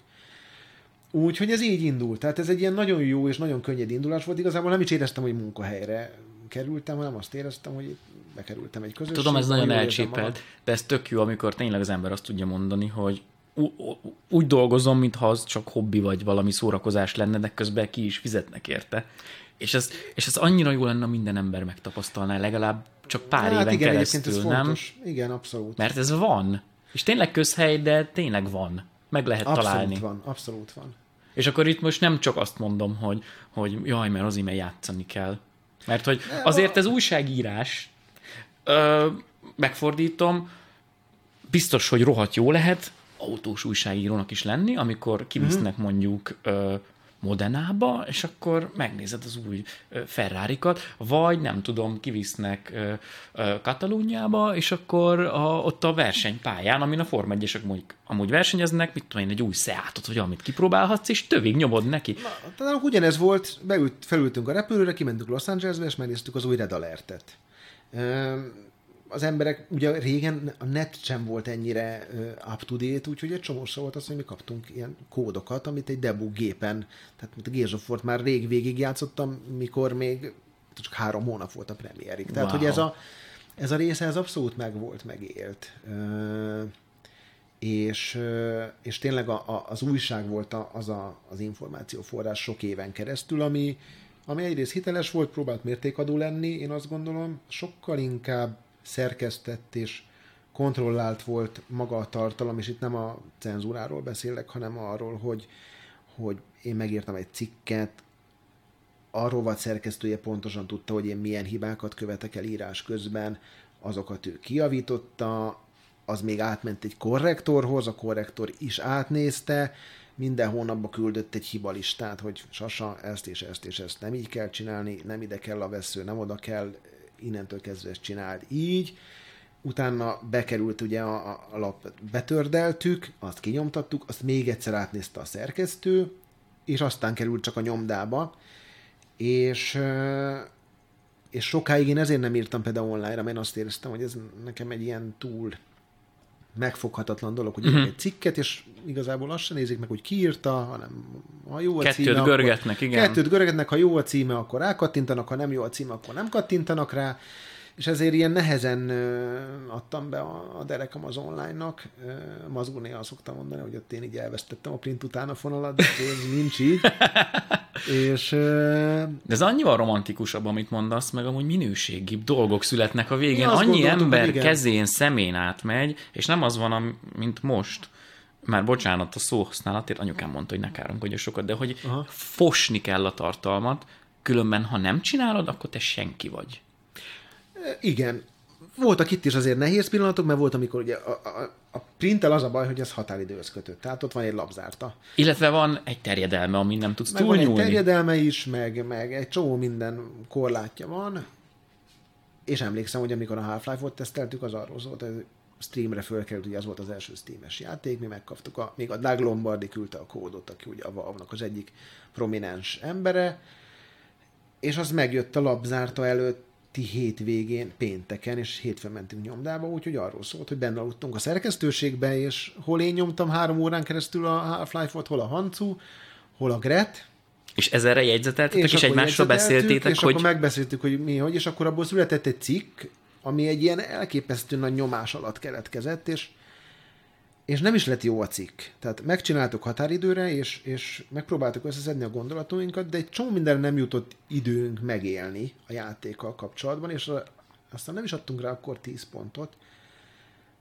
Úgyhogy ez így indult. Tehát ez egy ilyen nagyon jó és nagyon könnyed indulás volt. Igazából nem is éreztem, hogy munkahelyre kerültem, hanem azt éreztem, hogy bekerültem egy közösségbe. Tudom, ez nagyon elcsépelt, de ez tök jó, amikor tényleg az ember azt tudja mondani, hogy úgy dolgozom, mintha az csak hobbi vagy valami szórakozás lenne, de közben ki is fizetnek érte. És ez, és ez annyira jó lenne, minden ember megtapasztalná, legalább csak pár hát éven igen, keresztül, ez nem? Fontos. Igen, abszolút. Mert ez van. És tényleg közhely, de tényleg van. Meg lehet abszolút találni. van, abszolút van. És akkor itt most nem csak azt mondom, hogy, hogy jaj, mert az ime játszani kell. Mert hogy azért ez újságírás, ö, megfordítom, biztos, hogy rohadt jó lehet, autós újságírónak is lenni, amikor kivisznek mm. mondjuk ö, Modenába, és akkor megnézed az új ferrari vagy nem tudom, kivisznek Katalóniába, és akkor a, ott a versenypályán, amin a Form 1 amúgy, amúgy versenyeznek, mit tudom én, egy új Seatot, vagy amit kipróbálhatsz, és tövig nyomod neki. Na, talán ugyanez volt, beült, felültünk a repülőre, kimentünk Los Angelesbe, és megnéztük az új Red Alertet az emberek, ugye régen a net sem volt ennyire up-to-date, úgyhogy egy csomószor volt az, hogy mi kaptunk ilyen kódokat, amit egy debug gépen, tehát mint a Gears of War már rég végig játszottam, mikor még csak három hónap volt a premierig. Tehát, wow. hogy ez a, ez a része, ez abszolút megvolt, megélt. és, és tényleg a, a, az újság volt a, az a, az információforrás sok éven keresztül, ami, ami egyrészt hiteles volt, próbált mértékadó lenni, én azt gondolom, sokkal inkább szerkesztett és kontrollált volt maga a tartalom, és itt nem a cenzúráról beszélek, hanem arról, hogy, hogy én megírtam egy cikket, volt szerkesztője pontosan tudta, hogy én milyen hibákat követek el írás közben, azokat ő kiavította, az még átment egy korrektorhoz, a korrektor is átnézte, minden hónapban küldött egy hibalistát, hogy sasa, ezt és ezt és ezt nem így kell csinálni, nem ide kell a vesző, nem oda kell, innentől kezdve ezt csináld így, utána bekerült ugye a, a lap, betördeltük, azt kinyomtattuk, azt még egyszer átnézte a szerkesztő, és aztán került csak a nyomdába, és és sokáig én ezért nem írtam például online-ra, mert azt éreztem, hogy ez nekem egy ilyen túl megfoghatatlan dolog, hogy uh-huh. egy cikket, és igazából azt sem nézik meg, hogy ki írta, hanem ha jó a kettőt címe, görgetnek, akkor, igen. Kettőt görgetnek, ha jó a címe, akkor rákattintanak, ha nem jó a címe, akkor nem kattintanak rá, és ezért ilyen nehezen adtam be a, a derekam az online-nak. Mazgó néha szoktam mondani, hogy ott én így elvesztettem a print utána fonalat, de ez nincs így. és, de ez annyival romantikusabb, amit mondasz, meg amúgy minőségibb dolgok születnek a végén. Annyi ember kezén, szemén átmegy, és nem az van, mint most, már bocsánat a szó használatért, anyukám mondta, hogy ne káromkodja sokat, de hogy Aha. fosni kell a tartalmat, különben ha nem csinálod, akkor te senki vagy. Igen. Voltak itt is azért nehéz pillanatok, mert volt, amikor ugye a, a, a printtel az a baj, hogy ez határidőhöz kötött. Tehát ott van egy lapzárta. Illetve van egy terjedelme, ami nem tudsz meg túlnyúlni. Van egy terjedelme is, meg, meg egy csomó minden korlátja van. És emlékszem, hogy amikor a Half-Life-ot teszteltük, az arról szólt, hogy Steamre fölkerült, ugye az volt az első Steam-es játék, mi megkaptuk, a, még a Doug Lombardi küldte a kódot, aki ugye a valve az egyik prominens embere, és az megjött a lapzárta előtt ti hétvégén, pénteken, és hétfőn mentünk nyomdába, úgyhogy arról szólt, hogy benne aludtunk a szerkesztőségbe, és hol én nyomtam három órán keresztül a Half-Life-ot, hol a Hancu, hol a Gret, és ezerre jegyzeteltetek, és, és egymásra beszéltétek, és hogy... akkor megbeszéltük, hogy mi, hogy, és akkor abból született egy cikk, ami egy ilyen elképesztő nagy nyomás alatt keletkezett, és, és nem is lett jó a cikk. Tehát megcsináltuk határidőre, és, és megpróbáltuk összeszedni a gondolatainkat, de egy csomó minden nem jutott időnk megélni a játékkal kapcsolatban, és aztán nem is adtunk rá akkor 10 pontot,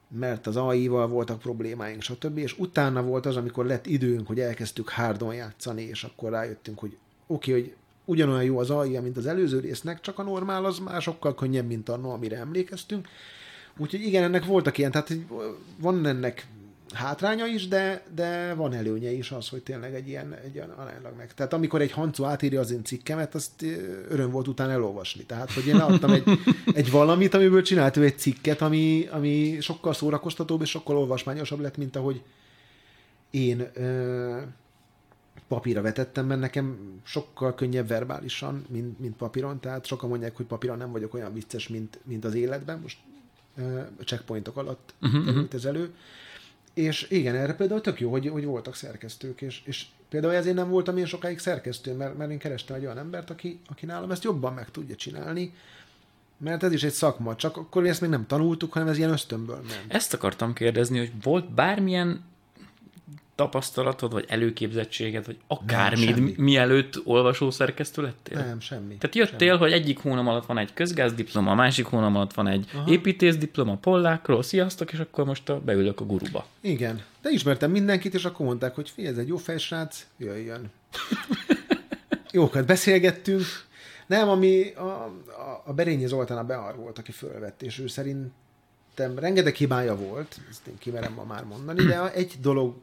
mert az AI-val voltak problémáink, stb. És utána volt az, amikor lett időnk, hogy elkezdtük hardon játszani, és akkor rájöttünk, hogy oké, okay, hogy ugyanolyan jó az AI, mint az előző résznek, csak a normál az már sokkal könnyebb, mint anno, amire emlékeztünk. Úgyhogy igen, ennek voltak ilyen, tehát van ennek hátránya is, de, de van előnye is az, hogy tényleg egy ilyen, egy ilyen aránylag meg. Tehát amikor egy Hancu átírja az én cikkemet, azt öröm volt utána elolvasni. Tehát, hogy én adtam egy, egy valamit, amiből csinált ő egy cikket, ami, ami sokkal szórakoztatóbb és sokkal olvasmányosabb lett, mint ahogy én ö, papírra vetettem, mert nekem sokkal könnyebb verbálisan, mint, mint papíron, tehát sokan mondják, hogy papíron nem vagyok olyan vicces, mint, mint az életben, most ö, checkpointok alatt uh-huh, került ez elő, és igen, erre például tök jó, hogy, hogy voltak szerkesztők, és, és például ezért nem voltam én sokáig szerkesztő, mert, mert én kerestem egy olyan embert, aki, aki nálam ezt jobban meg tudja csinálni, mert ez is egy szakma, csak akkor ezt még nem tanultuk, hanem ez ilyen ösztönből ment. Ezt akartam kérdezni, hogy volt bármilyen tapasztalatod, vagy előképzettséged, vagy akármid, nem, mielőtt olvasószerkesztő lettél? Nem, semmi. Tehát jöttél, semmi. hogy egyik hónap alatt van egy közgázdiploma, a másik hónap alatt van egy Aha. építészdiploma pollákról, sziasztok, és akkor most a, beülök a guruba. Igen. De ismertem mindenkit, és akkor mondták, hogy figyelj, ez egy jó fejsrác, jöjjön. Jókat beszélgettünk. Nem, ami a, a, a Berényi Zoltán a Bear volt, aki fölvett, és ő szerintem rengeteg hibája volt, ezt én kimerem ma már mondani, de egy dolog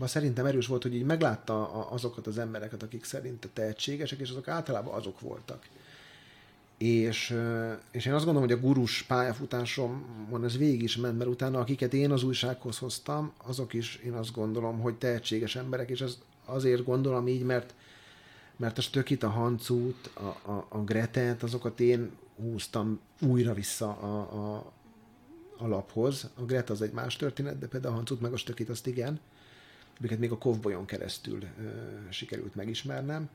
szerintem erős volt, hogy így meglátta azokat az embereket, akik szerinte tehetségesek, és azok általában azok voltak. És, és én azt gondolom, hogy a gurus pályafutásomon ez végig is ment, mert utána akiket én az újsághoz hoztam, azok is én azt gondolom, hogy tehetséges emberek, és ez azért gondolom így, mert mert a Stökit, a Hancút, a, a, a Gretet, azokat én húztam újra vissza a, a, a laphoz. A Gret az egy más történet, de például a Hancut meg a Stökit azt igen amiket még a Kovbolyon keresztül ö, sikerült megismernem.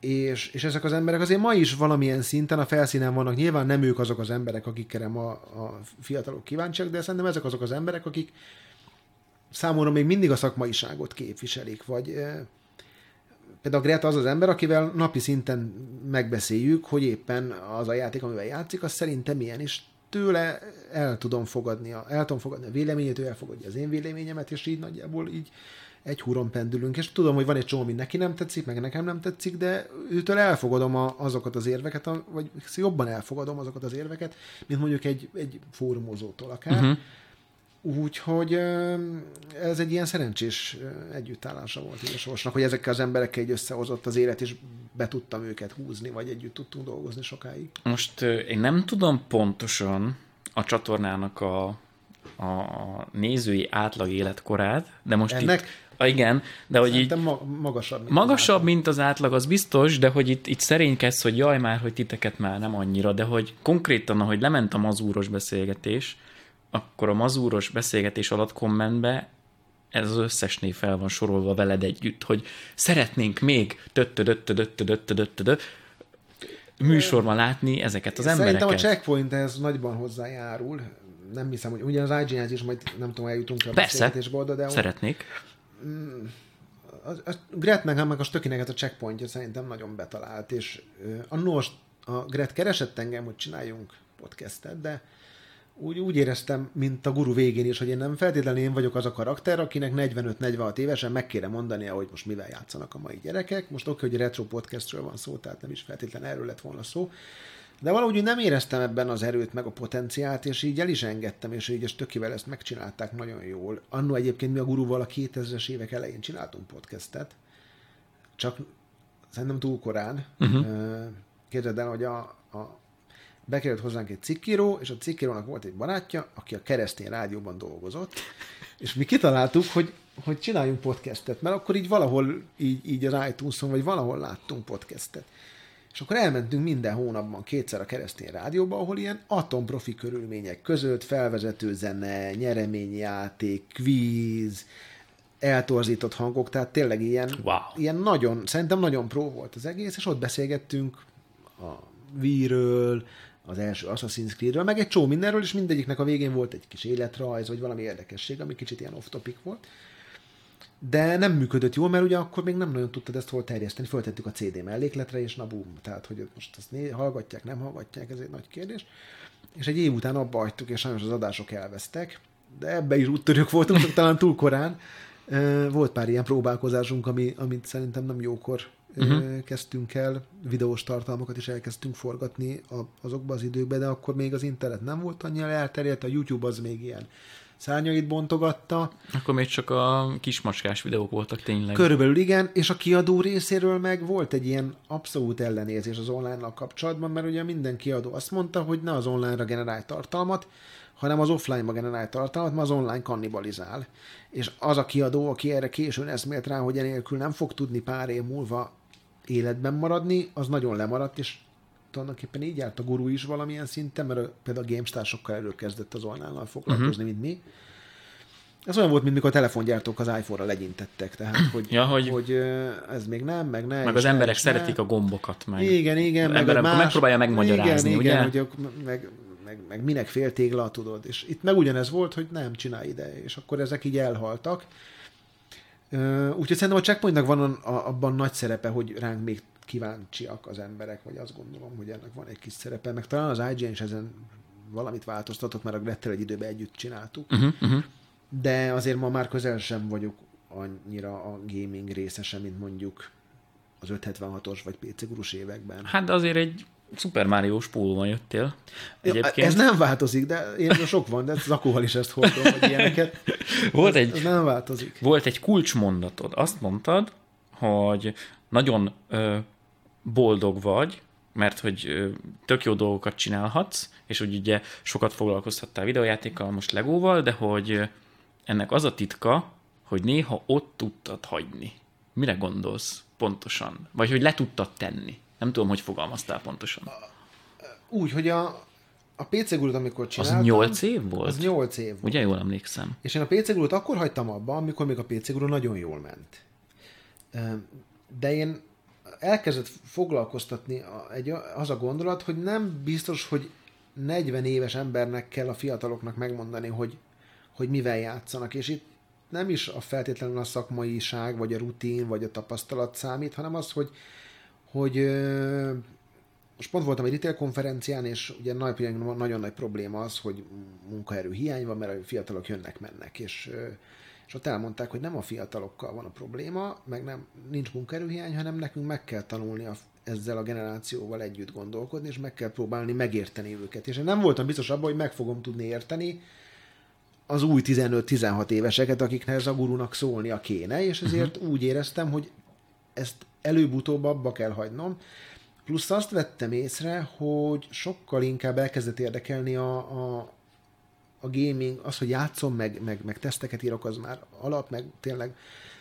És, és ezek az emberek azért ma is valamilyen szinten a felszínen vannak. Nyilván nem ők azok az emberek, akikre ma a fiatalok kíváncsiak, de szerintem ezek azok az emberek, akik számomra még mindig a szakmaiságot képviselik, vagy e, például Greta az az ember, akivel napi szinten megbeszéljük, hogy éppen az a játék, amivel játszik, az szerintem milyen, és tőle el tudom fogadni a, el tudom fogadni a véleményét, ő elfogadja az én véleményemet, és így nagyjából így egy húron pendülünk, és tudom, hogy van egy csomó, ami neki nem tetszik, meg nekem nem tetszik, de őtől elfogadom a, azokat az érveket, vagy jobban elfogadom azokat az érveket, mint mondjuk egy, egy fórumozótól akár. Uh-huh. Úgyhogy ez egy ilyen szerencsés együttállása volt a sorsnak, hogy ezekkel az emberekkel egy összehozott az élet, és be tudtam őket húzni, vagy együtt tudtunk dolgozni sokáig. Most én nem tudom pontosan a csatornának a, a nézői átlag életkorát, de most Ennek? itt... Igen, de hogy így... Ma- magasabb, mint Magasabb, az mint az átlag, az biztos, de hogy itt, itt szerénykedsz, hogy jaj már, hogy titeket már nem annyira, de hogy konkrétan, ahogy lement a mazúros beszélgetés, akkor a mazúros beszélgetés alatt kommentbe ez az összes név fel van sorolva veled együtt, hogy szeretnénk még műsorban látni ezeket az embereket. Szerintem a checkpoint ez nagyban hozzájárul. Nem hiszem, hogy ugyan az ign is majd nem tudom, eljutunk a Persze, de szeretnék. A, a Gret meg, a Stökinek a checkpointja szerintem nagyon betalált, és uh, annó a Gret keresett engem, hogy csináljunk podcastet, de úgy, úgy éreztem, mint a guru végén is, hogy én nem feltétlenül én vagyok az a karakter, akinek 45-46 évesen meg kéne mondania, hogy most mivel játszanak a mai gyerekek. Most oké, hogy retro podcastről van szó, tehát nem is feltétlenül erről lett volna szó. De valahogy nem éreztem ebben az erőt, meg a potenciált, és így el is engedtem, és így és tökével ezt megcsinálták nagyon jól. Annó egyébként mi a guruval a 2000-es évek elején csináltunk podcastet, csak szerintem túl korán. Uh-huh. Képzeld el, hogy a, a bekerült hozzánk egy cikkíró, és a cikkírónak volt egy barátja, aki a keresztény rádióban dolgozott, és mi kitaláltuk, hogy, hogy csináljunk podcastet, mert akkor így valahol így, így az iTunes-on, vagy valahol láttunk podcastet. És akkor elmentünk minden hónapban kétszer a keresztény rádióba, ahol ilyen atomprofi körülmények között felvezető zene, nyereményjáték, kvíz, eltorzított hangok, tehát tényleg ilyen, wow. ilyen nagyon, szerintem nagyon pró volt az egész, és ott beszélgettünk a víről, az első Assassin's Creed-ről, meg egy csó mindenről, és mindegyiknek a végén volt egy kis életrajz, vagy valami érdekesség, ami kicsit ilyen off-topic volt. De nem működött jól, mert ugye akkor még nem nagyon tudtad ezt hol terjeszteni. Föltettük a CD mellékletre, és na bum. Tehát, hogy most azt né- hallgatják, nem hallgatják, ez egy nagy kérdés. És egy év után abba hagytuk, és sajnos az adások elvesztek. De ebbe is úttörők voltunk, talán túl korán. Volt pár ilyen próbálkozásunk, ami, amit szerintem nem jókor uh-huh. kezdtünk el, videós tartalmakat is elkezdtünk forgatni azokban az időkben, de akkor még az internet nem volt annyira elterjedt, a YouTube az még ilyen szárnyait bontogatta. Akkor még csak a kismacskás videók voltak tényleg. Körülbelül igen, és a kiadó részéről meg volt egy ilyen abszolút ellenérzés az online-nal kapcsolatban, mert ugye minden kiadó azt mondta, hogy ne az online-ra generálj tartalmat, hanem az offline-ba generálj tartalmat, mert az online kannibalizál. És az a kiadó, aki erre későn eszmélt rá, hogy enélkül nem fog tudni pár év múlva életben maradni, az nagyon lemaradt, és tulajdonképpen így járt a guru is valamilyen szinten, mert például a GameStar sokkal előkezdett az online foglalkozni, uh-huh. mint mi. Ez olyan volt, mint mikor a telefongyártók az iPhone-ra legyintettek, tehát hogy, ja, hogy, hogy ez még nem, meg nem. Meg az emberek ne, szeretik a gombokat, meg. Igen, igen. Meg ember, más, megpróbálja megmagyarázni, igen, ugye? Igen, hogy meg, meg, meg minek féltégla, tudod. És itt meg ugyanez volt, hogy nem csinálj ide, és akkor ezek így elhaltak. Úgyhogy szerintem a checkpointnak van abban nagy szerepe, hogy ránk még kíváncsiak az emberek, vagy azt gondolom, hogy ennek van egy kis szerepe, meg talán az IGN is ezen valamit változtatott, mert a Grettel egy időben együtt csináltuk. Uh-huh, uh-huh. De azért ma már közel sem vagyok annyira a gaming részese, mint mondjuk az 576-os vagy PC gurus években. Hát azért egy Super Mario-s pólóban jöttél. Egyébként. Ez nem változik, de én sok van, de Zakóval is ezt hordom, hogy ilyeneket. Volt ez, egy, ez nem változik. Volt egy kulcsmondatod. Azt mondtad, hogy nagyon ö, boldog vagy, mert hogy ö, tök jó dolgokat csinálhatsz, és hogy ugye sokat foglalkozhattál videójátékkal, most Legóval, de hogy ennek az a titka, hogy néha ott tudtad hagyni. Mire gondolsz pontosan? Vagy hogy le tudtad tenni? Nem tudom, hogy fogalmaztál pontosan. Úgy, hogy a, a PC Gurut, amikor csináltam... Az 8 év volt? Az 8 év volt. Ugye jól emlékszem. És én a PC Gurut akkor hagytam abba, amikor még a PC Guru nagyon jól ment. De én elkezdett foglalkoztatni egy, az a gondolat, hogy nem biztos, hogy 40 éves embernek kell a fiataloknak megmondani, hogy, hogy mivel játszanak, és itt nem is a feltétlenül a szakmaiság, vagy a rutin, vagy a tapasztalat számít, hanem az, hogy hogy most pont voltam egy retail konferencián, és ugye nagy, nagyon nagy probléma az, hogy munkaerő hiány van, mert a fiatalok jönnek-mennek, és, és ott elmondták, hogy nem a fiatalokkal van a probléma, meg nem, nincs munkaerőhiány, hanem nekünk meg kell tanulni a, ezzel a generációval együtt gondolkodni, és meg kell próbálni megérteni őket. És én nem voltam biztos abban, hogy meg fogom tudni érteni az új 15-16 éveseket, akiknek ez a gurunak szólnia kéne, és ezért uh-huh. úgy éreztem, hogy ezt előbb-utóbb abba kell hagynom. Plusz azt vettem észre, hogy sokkal inkább elkezdett érdekelni a, a, a gaming, az, hogy játszom, meg, meg, meg teszteket írok, az már alap, meg tényleg,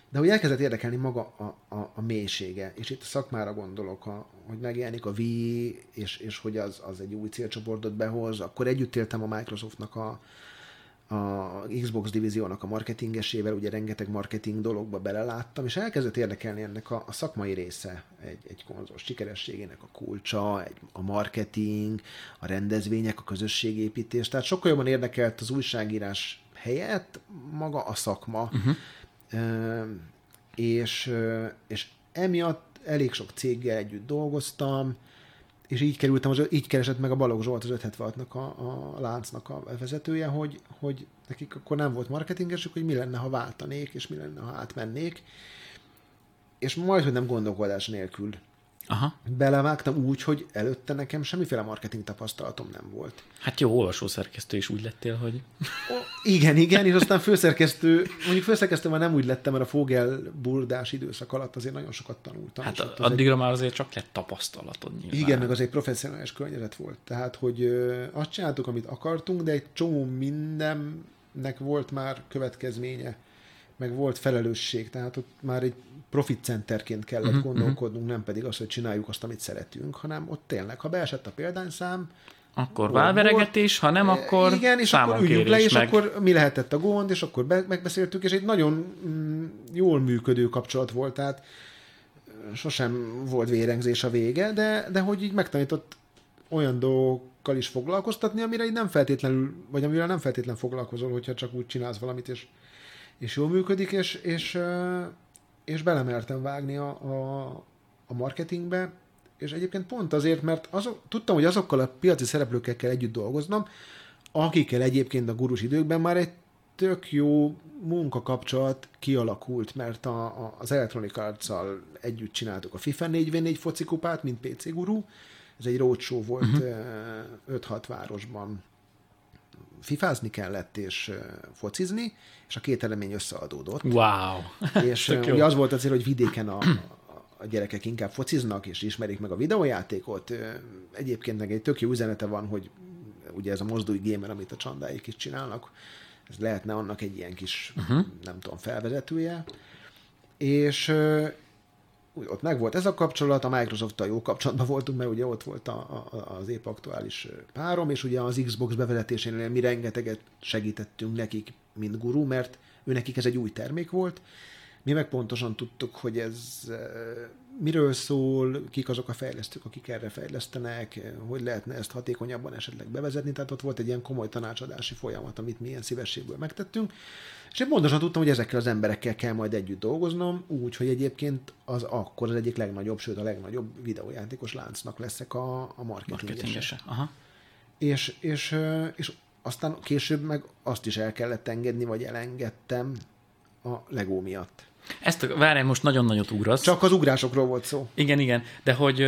de hogy elkezdett érdekelni maga a, a, a mélysége, és itt a szakmára gondolok, a, hogy megjelenik a Wii, és, és hogy az, az egy új célcsoportot behoz, akkor együtt éltem a Microsoftnak a, a Xbox divíziónak a marketingesével, ugye rengeteg marketing dologba beleláttam, és elkezdett érdekelni ennek a, a szakmai része. Egy, egy konzol sikerességének a kulcsa, egy, a marketing, a rendezvények, a közösségépítés, tehát sokkal jobban érdekelt az újságírás helyett maga a szakma, uh-huh. e, és, és emiatt elég sok céggel együtt dolgoztam, és így kerültem, az, így keresett meg a Balogh Zsolt, az 576-nak a, a láncnak a vezetője, hogy, hogy nekik akkor nem volt marketingesük, hogy mi lenne, ha váltanék, és mi lenne, ha átmennék. És majd, hogy nem gondolkodás nélkül Aha. belevágtam úgy, hogy előtte nekem semmiféle marketing tapasztalatom nem volt. Hát jó, olvasószerkesztő is úgy lettél, hogy... O, igen, igen, és aztán főszerkesztő, mondjuk főszerkesztő már nem úgy lettem, mert a Fogel burdás időszak alatt azért nagyon sokat tanultam. Hát az addigra egy... már azért csak lett tapasztalatod nyilván. Igen, meg az egy professzionális környezet volt. Tehát, hogy ö, azt csináltuk, amit akartunk, de egy csomó mindennek volt már következménye meg volt felelősség, tehát ott már egy profit centerként kellett uh-huh, gondolkodnunk, nem pedig az, hogy csináljuk azt, amit szeretünk, hanem ott tényleg, ha beesett a példányszám, akkor válveregetés, ha nem, akkor Igen, és akkor üljünk le, és meg... akkor mi lehetett a gond, és akkor be, megbeszéltük, és egy nagyon mm, jól működő kapcsolat volt, tehát sosem volt vérengzés a vége, de, de hogy így megtanított olyan dolgokkal is foglalkoztatni, amire így nem feltétlenül, vagy amire nem feltétlenül foglalkozol, hogyha csak úgy csinálsz valamit, és, és jól működik, és, és, és belemertem vágni a, a, a marketingbe, és egyébként pont azért, mert azok, tudtam, hogy azokkal a piaci szereplőkkel kell együtt dolgoznom, akikkel egyébként a gurus időkben már egy tök jó munkakapcsolat kialakult, mert a, a, az Electronic arts együtt csináltuk a FIFA 4v4 focikupát, mint PC guru. Ez egy roadshow volt uh-huh. Mhm. 5-6 városban. Fifázni kellett és focizni, és a két elemény összeadódott. Wow! És ugye az volt azért, hogy vidéken a, a gyerekek inkább fociznak, és ismerik meg a videójátékot. Egyébként meg egy tök jó üzenete van, hogy ugye ez a mozdulj gamer, amit a csandáik is csinálnak, ez lehetne annak egy ilyen kis, uh-huh. nem tudom, felvezetője. És ott meg volt ez a kapcsolat, a Microsoft-tal jó kapcsolatban voltunk, mert ugye ott volt a, a, az épp aktuális párom, és ugye az Xbox bevezetésénél mi rengeteget segítettünk nekik, mint guru, mert ő nekik ez egy új termék volt, mi meg pontosan tudtuk, hogy ez miről szól, kik azok a fejlesztők, akik erre fejlesztenek, hogy lehetne ezt hatékonyabban esetleg bevezetni, tehát ott volt egy ilyen komoly tanácsadási folyamat, amit mi ilyen szívességből megtettünk, és én pontosan tudtam, hogy ezekkel az emberekkel kell majd együtt dolgoznom, úgy, hogy egyébként az akkor az egyik legnagyobb, sőt a legnagyobb videójátékos láncnak leszek a, a marketingese. Aha. És, és, és aztán később meg azt is el kellett engedni, vagy elengedtem a Lego miatt. Ezt várjál, most nagyon nagyot ugrasz. Csak az ugrásokról volt szó. Igen, igen, de hogy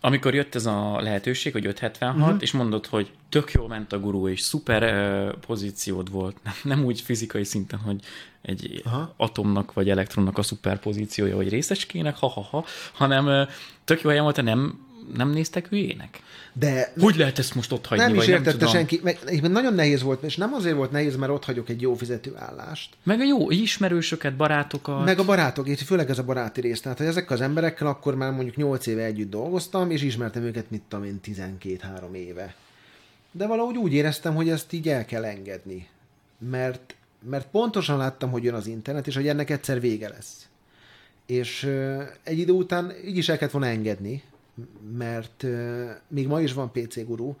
amikor jött ez a lehetőség, hogy 576, uh-huh. Mhm. és mondod, hogy tök jól ment a gurú, és szuper uh, pozíciód volt, nem, nem úgy fizikai szinten, hogy egy Aha. atomnak vagy elektronnak a szuper pozíciója, hogy részecskének, ha-ha-ha, hanem uh, tök jó helyen volt, nem nem néztek hülyének? De hogy lehet ezt most ott hagyni? Nem is értette nem senki. Meg, nagyon nehéz volt, és nem azért volt nehéz, mert ott hagyok egy jó fizető állást. Meg a jó ismerősöket, barátokat. Meg a barátok, és főleg ez a baráti rész. Tehát, hogy ezekkel az emberekkel akkor már mondjuk 8 éve együtt dolgoztam, és ismertem őket, mit tudom én, 12-3 éve. De valahogy úgy éreztem, hogy ezt így el kell engedni. Mert, mert pontosan láttam, hogy jön az internet, és hogy ennek egyszer vége lesz. És egy idő után így is el kellett volna engedni, mert még ma is van PC guru,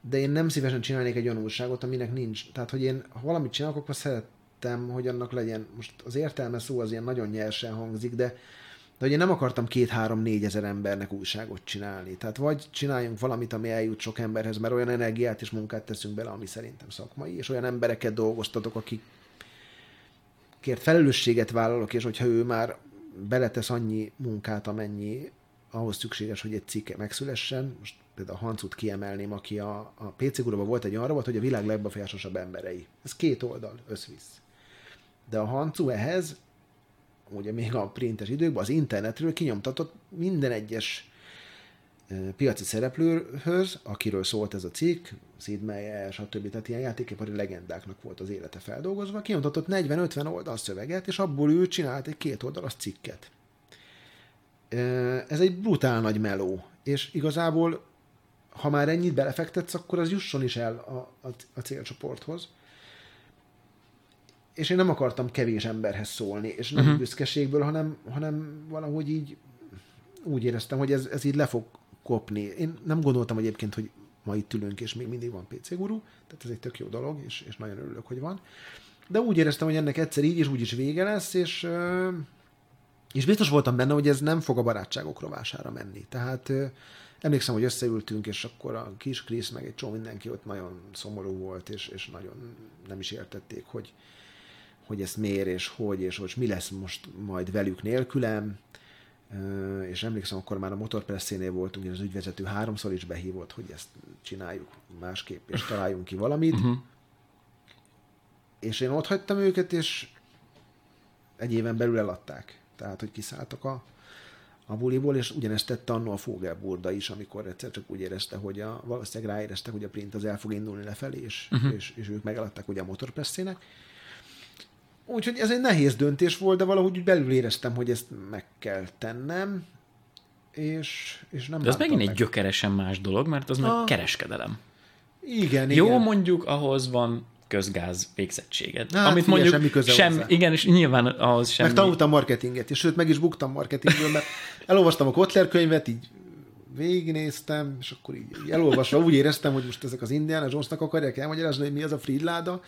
de én nem szívesen csinálnék egy olyan újságot, aminek nincs. Tehát, hogy én ha valamit csinálok, akkor szerettem, hogy annak legyen, most az értelme szó az ilyen nagyon nyersen hangzik, de, de hogy én nem akartam két-három-négy ezer embernek újságot csinálni. Tehát vagy csináljunk valamit, ami eljut sok emberhez, mert olyan energiát és munkát teszünk bele, ami szerintem szakmai, és olyan embereket dolgoztatok, akik kért felelősséget vállalok, és hogyha ő már beletesz annyi munkát, amennyi ahhoz szükséges, hogy egy cikk megszülessen. Most például a Hancut kiemelném, aki a, a PC Guru volt egy arra volt, hogy a világ legbefolyásosabb emberei. Ez két oldal, összvisz. De a Hancu ehhez, ugye még a printes időkben, az internetről kinyomtatott minden egyes piaci szereplőhöz, akiről szólt ez a cikk, Sid Meier, stb. Tehát ilyen játékipari legendáknak volt az élete feldolgozva, kinyomtatott 40-50 oldal szöveget, és abból ő csinált egy két oldalas cikket ez egy brutál nagy meló, és igazából, ha már ennyit belefektetsz, akkor az jusson is el a, a, a célcsoporthoz. És én nem akartam kevés emberhez szólni, és nem uh-huh. büszkeségből, hanem, hanem valahogy így úgy éreztem, hogy ez, ez így le fog kopni. Én nem gondoltam egyébként, hogy ma itt ülünk, és még mindig van PC guru, tehát ez egy tök jó dolog, és, és nagyon örülök, hogy van. De úgy éreztem, hogy ennek egyszer így és úgy is vége lesz, és és biztos voltam benne, hogy ez nem fog a barátságok rovására menni. Tehát emlékszem, hogy összeültünk, és akkor a kis Krisz, meg egy csomó mindenki ott nagyon szomorú volt, és, és nagyon nem is értették, hogy, hogy ezt miért, és hogy, és hogy mi lesz most majd velük nélkülem. És emlékszem, akkor már a motorpresszénél voltunk, és az ügyvezető háromszor is behívott, hogy ezt csináljuk másképp, és találjunk ki valamit. Uh-huh. És én ott hagytam őket, és egy éven belül eladták tehát hogy kiszálltak a, a buliból, és ugyanezt tette annó a Fogelburda is, amikor egyszer csak úgy érezte, hogy a, valószínűleg ráérezte, hogy a print az el fog indulni lefelé, és, uh-huh. és, és ők megaladták ugye a motorpresszének. Úgyhogy ez egy nehéz döntés volt, de valahogy úgy belül éreztem, hogy ezt meg kell tennem, és, és nem De ez megint meg. egy gyökeresen más dolog, mert az a... meg kereskedelem. Igen, Jó, igen. mondjuk ahhoz van közgáz végzettséged. Hát, amit mondjuk semmi köze sem, hozzá. igen, és nyilván ahhoz semmi. Meg tanultam marketinget, és sőt, meg is buktam marketingből, mert elolvastam a Kotler könyvet, így végignéztem, és akkor így, így elolvasva úgy éreztem, hogy most ezek az Indiana Jonesnak akarják elmagyarázni, hogy mi az a Fridláda,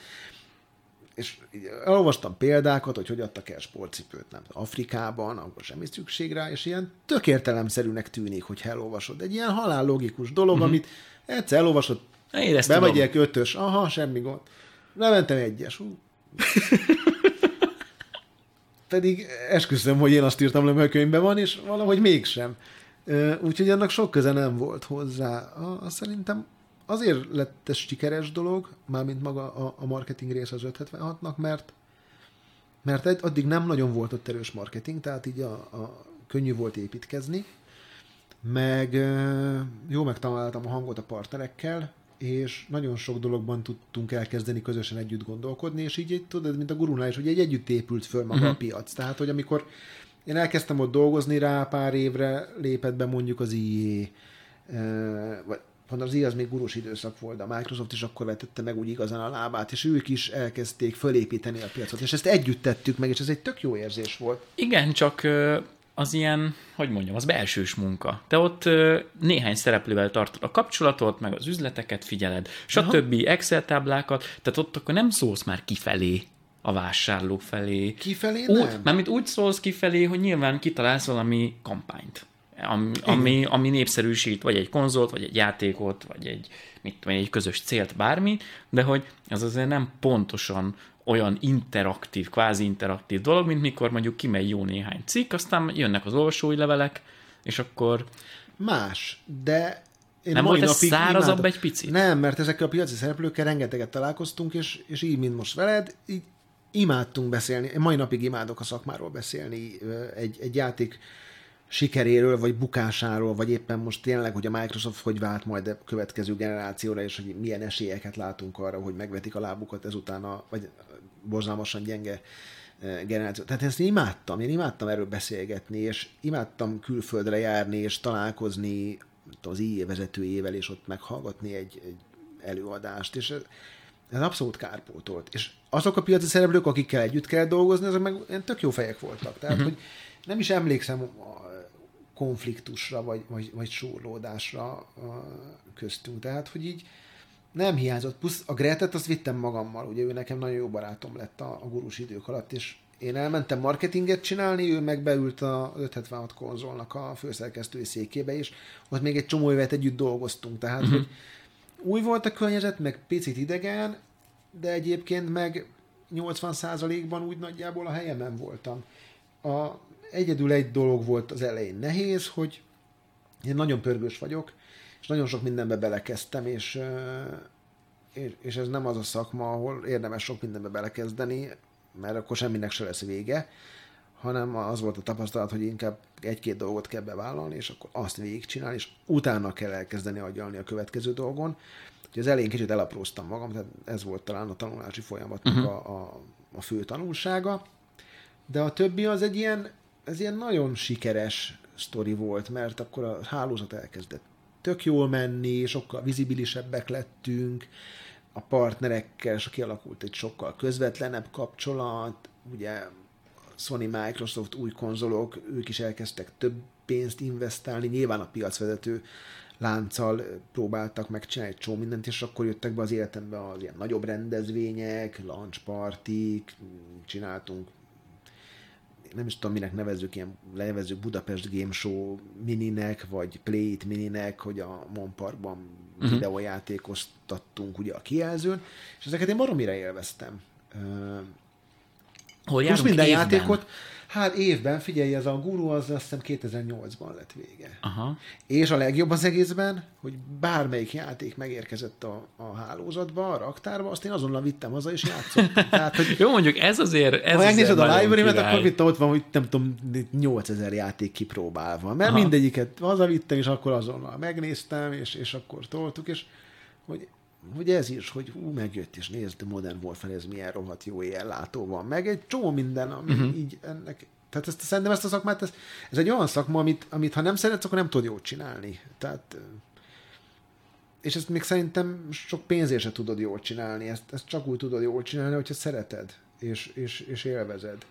és elolvastam példákat, hogy hogy adtak el sportcipőt, nem Afrikában, akkor semmi szükség rá, és ilyen tök értelemszerűnek tűnik, hogy elolvasod. Egy ilyen halál logikus dolog, uh-huh. amit egyszer elolvasod, Én bemegyek ötös, aha, semmi gond. Lementem egyes. Pedig esküszöm, hogy én azt írtam le, mert könyvben van, és valahogy mégsem. Úgyhogy annak sok köze nem volt hozzá. A, a, szerintem azért lett ez sikeres dolog, mármint maga a, marketing része az 576-nak, mert mert egy, addig nem nagyon volt ott erős marketing, tehát így a, a könnyű volt építkezni, meg jó megtaláltam a hangot a partnerekkel, és nagyon sok dologban tudtunk elkezdeni közösen együtt gondolkodni, és így, tudod, mint a gurunál is, hogy egy együtt épült föl maga uh-huh. a piac. Tehát, hogy amikor én elkezdtem ott dolgozni rá, pár évre lépett be mondjuk az IE, vagy pont az az még gurus időszak volt, a Microsoft is akkor vetette meg úgy igazán a lábát, és ők is elkezdték fölépíteni a piacot, és ezt együtt tettük meg, és ez egy tök jó érzés volt. Igen, csak az ilyen, hogy mondjam, az belsős munka. Te ott ö, néhány szereplővel tartod a kapcsolatot, meg az üzleteket figyeled, stb. Excel táblákat, tehát ott akkor nem szólsz már kifelé a vásárló felé. Kifelé Úgy, nem? mármint úgy szólsz kifelé, hogy nyilván kitalálsz valami kampányt, ami, ami, ami népszerűsít, vagy egy konzolt, vagy egy játékot, vagy egy, mit tudom, egy közös célt, bármi, de hogy az azért nem pontosan olyan interaktív, kvázi interaktív dolog, mint mikor mondjuk kimegy jó néhány cikk, aztán jönnek az olvasói levelek, és akkor Más, de én Nem volt ez szárazabb imádom. egy picit? Nem, mert ezekkel a piaci szereplőkkel rengeteget találkoztunk, és, és így, mint most veled, így imádtunk beszélni. Én mai napig imádok a szakmáról beszélni, egy, egy játék sikeréről, vagy bukásáról, vagy éppen most tényleg, hogy a Microsoft hogy vált majd a következő generációra, és hogy milyen esélyeket látunk arra, hogy megvetik a lábukat ezután, a, vagy borzalmasan gyenge eh, generáció. Tehát ezt én imádtam, én imádtam erről beszélgetni, és imádtam külföldre járni, és találkozni az IE vezetőjével, és ott meghallgatni egy, egy előadást, és ez, ez abszolút kárpótolt. És azok a piaci szereplők, akikkel együtt kell dolgozni, azok meg ilyen tök jó fejek voltak. Tehát, uh-huh. hogy nem is emlékszem konfliktusra, vagy, vagy, vagy súrlódásra köztünk. Tehát, hogy így nem hiányzott. Plusz a Gretet azt vittem magammal, ugye ő nekem nagyon jó barátom lett a, a gurus idők alatt, és én elmentem marketinget csinálni, ő meg beült a 576 konzolnak a főszerkesztői székébe, és ott még egy csomó évet együtt dolgoztunk. Tehát, uh-huh. hogy új volt a környezet, meg picit idegen, de egyébként meg 80%-ban úgy nagyjából a helyemen voltam. A, egyedül egy dolog volt az elején nehéz, hogy én nagyon pörgős vagyok, és nagyon sok mindenbe belekezdtem, és, és, ez nem az a szakma, ahol érdemes sok mindenbe belekezdeni, mert akkor semminek se lesz vége, hanem az volt a tapasztalat, hogy inkább egy-két dolgot kell bevállalni, és akkor azt végigcsinálni, és utána kell elkezdeni agyalni a következő dolgon. Úgyhogy az elején kicsit elapróztam magam, tehát ez volt talán a tanulási folyamatnak uh-huh. a, a, a fő tanulsága. De a többi az egy ilyen, ez ilyen nagyon sikeres sztori volt, mert akkor a hálózat elkezdett tök jól menni, sokkal vizibilisebbek lettünk, a partnerekkel és kialakult egy sokkal közvetlenebb kapcsolat, ugye Sony, Microsoft új konzolok, ők is elkezdtek több pénzt investálni, nyilván a piacvezető lánccal próbáltak megcsinálni egy csomó mindent, és akkor jöttek be az életembe az ilyen nagyobb rendezvények, launch partik, csináltunk nem is tudom, minek nevezzük, ilyen lenevezzük Budapest Game Show mininek, vagy Play It mininek, hogy a Mon Parkban uh-huh. videójátékoztattunk ugye a kijelzőn, és ezeket én baromira élveztem. Hol Most minden évben? játékot, hát évben, figyelj, ez a guru az azt hiszem 2008-ban lett vége. Aha. És a legjobb az egészben, hogy bármelyik játék megérkezett a, a hálózatba, a raktárba, azt én azonnal vittem haza és játszottam. Tehát, hogy Jó, mondjuk ez azért... Ez ha megnézed a nagyon library király. akkor itt ott van, hogy nem tudom, 8000 játék kipróbálva. Mert Aha. mindegyiket hazavittem, és akkor azonnal megnéztem, és, és akkor toltuk, és hogy hogy ez is, hogy hú, megjött, és nézd, Modern Warfare, ez milyen rohadt jó éjjellátó van, meg egy csomó minden, ami uh-huh. így ennek, tehát ezt, szerintem ezt a szakmát, ez, ez egy olyan szakma, amit, amit ha nem szeretsz, akkor nem tudod jól csinálni. Tehát és ezt még szerintem sok pénzért se tudod jól csinálni, ezt, ezt csak úgy tudod jól csinálni, hogyha szereted, és, és, és élvezed.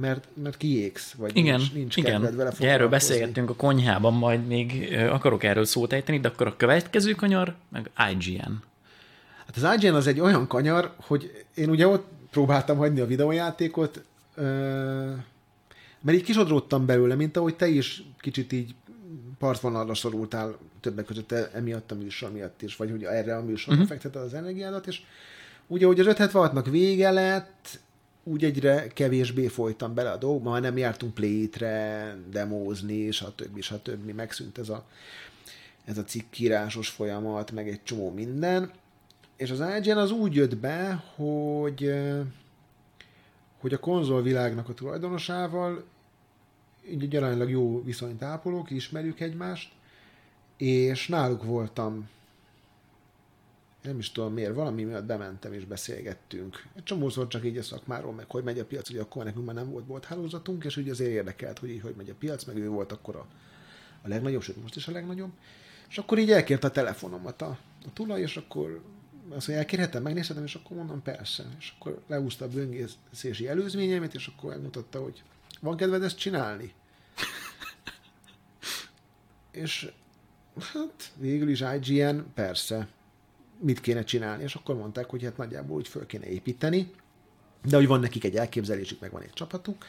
Mert, mert kiégsz, vagy igen, nincs, nincs igen. kedved vele Ja, Erről beszélgettünk a konyhában, majd még akarok erről szót ejteni, de akkor a következő kanyar, meg IGN. Hát az IGN az egy olyan kanyar, hogy én ugye ott próbáltam hagyni a videójátékot, mert így kisodródtam belőle, mint ahogy te is kicsit így partvonalra szorultál többek között emiatt a műsor miatt is, vagy hogy erre a műsorra uh-huh. fekteted az energiádat, és ugye, hogy az 576-nak vége lett, úgy egyre kevésbé folytam bele a dolgokba, már nem jártunk play-re, demózni, stb. stb. Megszűnt ez a, ez a cikkírásos folyamat, meg egy csomó minden. És az IGN az úgy jött be, hogy hogy a konzolvilágnak a tulajdonosával így aránylag jó viszonyt ápolók, ismerjük egymást, és náluk voltam, nem is tudom miért, valami miatt bementem és beszélgettünk. Egy csomószor csak így a szakmáról, meg hogy megy a piac, ugye akkor nekünk már nem volt volt hálózatunk, és ugye azért érdekelt, hogy így hogy megy a piac, meg ő volt akkor a, a legnagyobb, sőt most is a legnagyobb. És akkor így elkért a telefonomat a, a tulaj, és akkor azt mondja, elkérhetem, megnézhetem, és akkor mondom, persze. És akkor leúzta a böngészési előzményemet, és akkor elmutatta, hogy van kedved ezt csinálni? és hát végül is IGN, persze, mit kéne csinálni, és akkor mondták, hogy hát nagyjából úgy föl kéne építeni, de hogy van nekik egy elképzelésük, meg van egy csapatuk,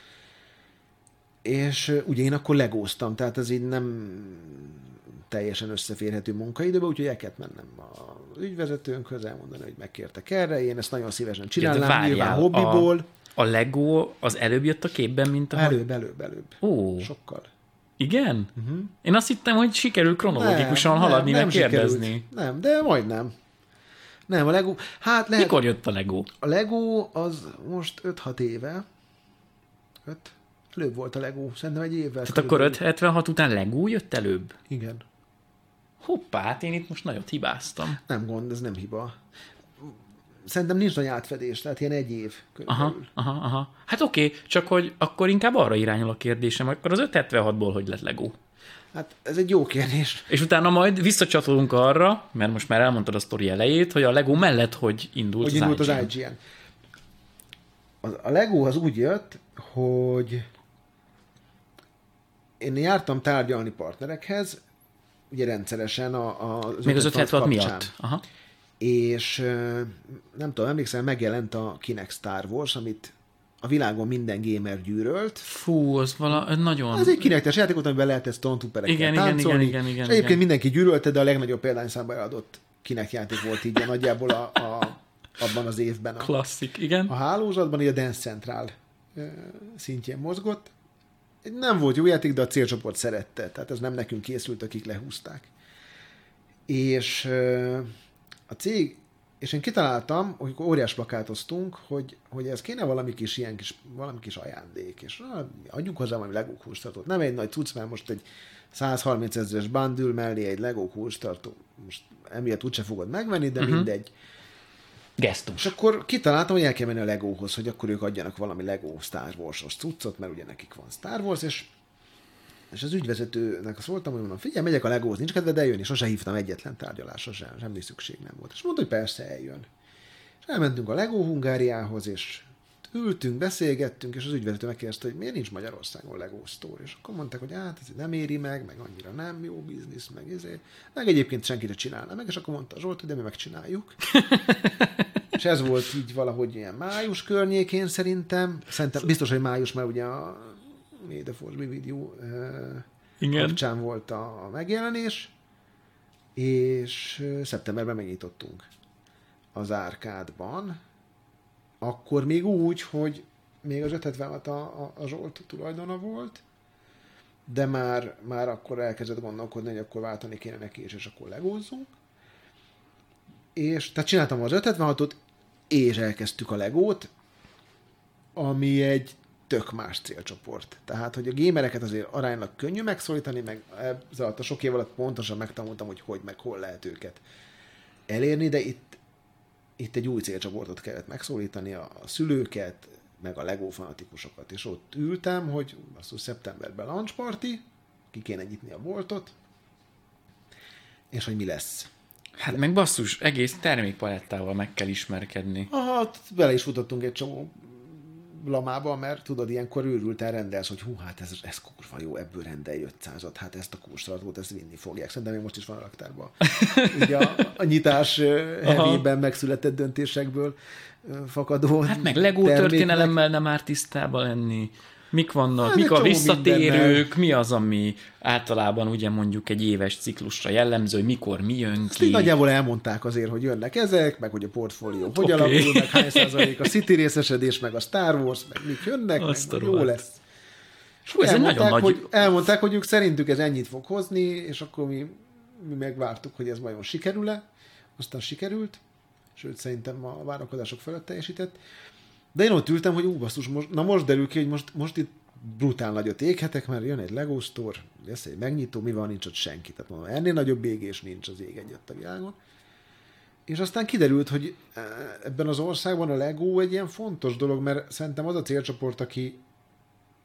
és ugye én akkor legóztam, tehát ez így nem teljesen összeférhető munkaidőben, úgyhogy el kellett mennem az ügyvezetőnkhöz, elmondani, hogy megkértek erre, én ezt nagyon szívesen csinálnám, várjál, nyilván hobbiból. A, a Lego az előbb jött a képben, mint a... Előbb, előbb, előbb. Ó. Sokkal. Igen? Uh-huh. Én azt hittem, hogy sikerül kronológikusan nem, haladni, nem, meg nem kérdezni. Sikerült. Nem, de majdnem. Nem, a Lego... Hát lehet... Mikor jött a Lego? A Lego az most 5-6 éve. 5? Előbb volt a Lego, szerintem egy évvel. Tehát akkor 576 után Lego jött előbb? Igen. Hoppá, hát én itt most nagyot hibáztam. Nem gond, ez nem hiba. Szerintem nincs nagy átfedés, tehát ilyen egy év Aha, aha, aha. Hát oké, okay, csak hogy akkor inkább arra irányul a kérdésem, akkor az 576-ból hogy lett Lego? Hát ez egy jó kérdés. És utána majd visszacsatolunk arra, mert most már elmondtad a sztori elejét, hogy a Lego mellett hogy indult, hogy az, indult IGN. az IGN. A Lego az úgy jött, hogy én jártam tárgyalni partnerekhez, ugye rendszeresen a, a az Még az 576 miatt. Aha. És nem tudom, emlékszem, megjelent a Kinect Star Wars, amit a világon minden gamer gyűrölt. Fú, az vala, nagyon... Ez egy kinektes játék, amiben lehet ezt tontuperekkel igen, táncolni. Igen, igen, igen, és egyébként igen. mindenki gyűlölte, de a legnagyobb példányszámban adott kinek játék volt így nagyjából a, a, abban az évben. A, Klasszik, igen. A hálózatban, így a Dance Central szintjén mozgott. Nem volt jó játék, de a célcsoport szerette. Tehát ez nem nekünk készült, akik lehúzták. És a cég, és én kitaláltam, hogy óriás plakátoztunk, hogy, hogy ez kéne valami kis ilyen kis, valami kis ajándék, és na, adjunk hozzá valami Lego hústartót. Nem egy nagy cucc, mert most egy 130 ezeres bandül mellé egy Lego hústartó. Most emiatt úgyse fogod megvenni, de uh-huh. mindegy. Gesztus. És akkor kitaláltam, hogy el kell menni a Legóhoz, hogy akkor ők adjanak valami Lego Star Wars-os cuccot, mert ugye nekik van Star Wars, és és az ügyvezetőnek azt voltam, hogy mondom, figyelj, megyek a legóz, nincs kedved eljönni, sose hívtam egyetlen tárgyalásra, sem, semmi szükség nem volt. És mondta, hogy persze eljön. És elmentünk a Legó Hungáriához, és ültünk, beszélgettünk, és az ügyvezető megkérdezte, hogy miért nincs Magyarországon Lego Store. És akkor mondták, hogy hát ez nem éri meg, meg annyira nem jó biznisz, meg ezért. Meg egyébként senki ne csinálna meg, és akkor mondta Zsolt, hogy de mi megcsináljuk. és ez volt így valahogy ilyen május környékén szerintem. Szerintem biztos, hogy május, mert ugye a Force be with you Igen. kapcsán volt a, a megjelenés, és szeptemberben megnyitottunk az árkádban, akkor még úgy, hogy még az 576 a, a, a Zsolt tulajdona volt, de már, már akkor elkezdett gondolkodni, hogy akkor váltani kéne neki, és, és akkor legózzunk. És tehát csináltam az 576-ot, és elkezdtük a legót, ami egy tök más célcsoport. Tehát, hogy a gémereket azért aránylag könnyű megszólítani, meg ez alatt a sok év alatt pontosan megtanultam, hogy hogy, meg hol lehet őket elérni, de itt, itt egy új célcsoportot kellett megszólítani, a, a szülőket, meg a Lego fanatikusokat, és ott ültem, hogy basszus szeptemberben launch party, ki kéne nyitni a boltot, és hogy mi lesz. Hát meg basszus, egész termékpalettával meg kell ismerkedni. Aha, bele is futottunk egy csomó lamába, mert tudod, ilyenkor őrülten rendelsz, hogy hú, hát ez, ez kurva jó, ebből rendelj 500-at, hát ezt a kóstolatot, ezt vinni fogják. Szerintem még most is van a raktárban. Így a, a nyitás hevében megszületett döntésekből fakadó Hát meg Lego történelemmel nem már tisztában lenni mik vannak, hát, mik a visszatérők, mi az, ami általában ugye mondjuk egy éves ciklusra jellemző, hogy mikor mi jön ki. nagyjából elmondták azért, hogy jönnek ezek, meg hogy a portfólió hogy okay. alakul, meg hány százalék a City részesedés, meg a Star Wars, meg mik jönnek, Azt meg jó lesz. És ez elmondták, nagy... hogy, elmondták, hogy ők szerintük ez ennyit fog hozni, és akkor mi, mi megvártuk, hogy ez vajon sikerül-e. Aztán sikerült, sőt szerintem a várakozások felett teljesített. De én ott ültem, hogy ú, basszus, most, na most derül ki, hogy most, most itt brutál nagyot éghetek, mert jön egy Lego Store, lesz egy megnyitó, mi van, nincs ott senki. Tehát mondom, ennél nagyobb égés nincs az ég egyet a világon. És aztán kiderült, hogy eh, ebben az országban a Lego egy ilyen fontos dolog, mert szerintem az a célcsoport, aki,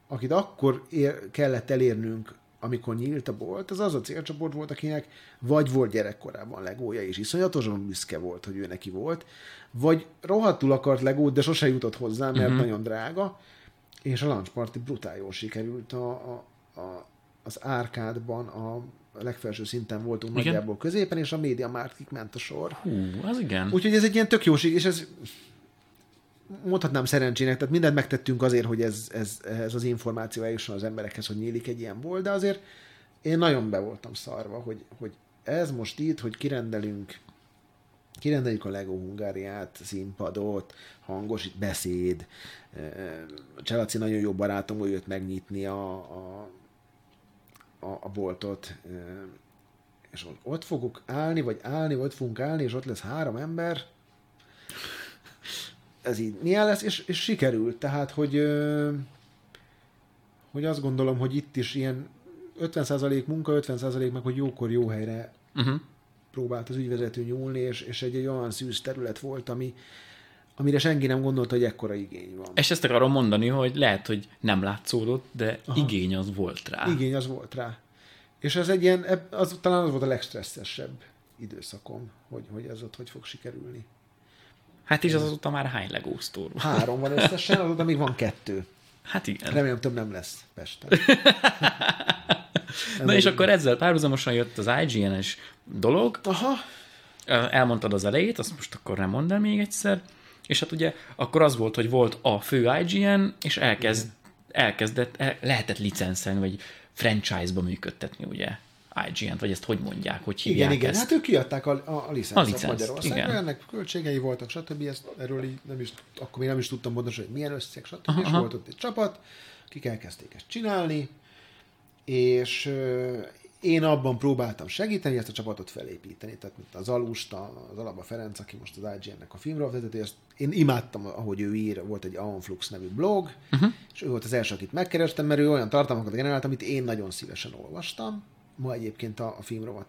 akit akkor ér, kellett elérnünk amikor nyílt a bolt, az az a célcsoport volt, akinek vagy volt gyerekkorában legója, és iszonyatosan büszke volt, hogy ő neki volt, vagy rohadtul akart legót, de sose jutott hozzá, mert uh-huh. nagyon drága, és a Launch Party brutál jól sikerült a, a, a, az árkádban, a legfelső szinten voltunk igen? nagyjából középen, és a média márkig ment a sor. Hú, az igen. Úgyhogy ez egy ilyen tök jóség, és ez mondhatnám szerencsének, tehát mindent megtettünk azért, hogy ez, ez, ez az információ eljusson az emberekhez, hogy nyílik egy ilyen bolt, de azért én nagyon be voltam szarva, hogy, hogy ez most itt, hogy kirendelünk kirendeljük a Lego Hungáriát, színpadot, hangos beszéd. Cselaci nagyon jó barátom, hogy jött megnyitni a, a, a, a boltot, és ott fogok állni, vagy állni, vagy ott fogunk állni, és ott lesz három ember, ez így milyen lesz, és, és sikerült. Tehát, hogy, hogy azt gondolom, hogy itt is ilyen 50% munka, 50% meg, hogy jókor jó helyre uh-huh. próbált az ügyvezető nyúlni, és, és egy, egy olyan szűz terület volt, ami, amire senki nem gondolta, hogy ekkora igény van. És ezt akarom mondani, hogy lehet, hogy nem látszódott, de Aha. igény az volt rá. Igény az volt rá. És ez egy ilyen, az, talán az volt a legstresszesebb időszakom, hogy, hogy ez ott hogy fog sikerülni. Hát és az azóta már hány Lego Store van? Három van összesen, azóta még van kettő. Hát igen. Remélem több nem lesz Pesten. Na és akkor ezzel párhuzamosan jött az IGN-es dolog. Aha. Elmondtad az elejét, azt most akkor nem mondd el még egyszer. És hát ugye akkor az volt, hogy volt a fő IGN, és elkezd, elkezdett, el, lehetett licenszelni, vagy franchise-ba működtetni, ugye IGN-t, vagy ezt hogy mondják, hogy hívják Igen, igen, ezt? hát ők kiadták a, a, a licenszet a licensz, Magyarországra, igen. ennek költségei voltak, stb. Ezt erről így nem is, akkor még nem is tudtam mondani, hogy milyen összeg, stb. Aha, és volt ott egy csapat, akik elkezdték ezt csinálni, és euh, én abban próbáltam segíteni, ezt a csapatot felépíteni, tehát mint az Alusta, az Alaba Ferenc, aki most az IGN-nek a filmről vezető, ezt én imádtam, ahogy ő ír, volt egy Aonflux nevű blog, uh-huh. és ő volt az első, akit megkerestem, mert ő olyan tartalmakat generált, amit én nagyon szívesen olvastam, ma egyébként a, a filmrovat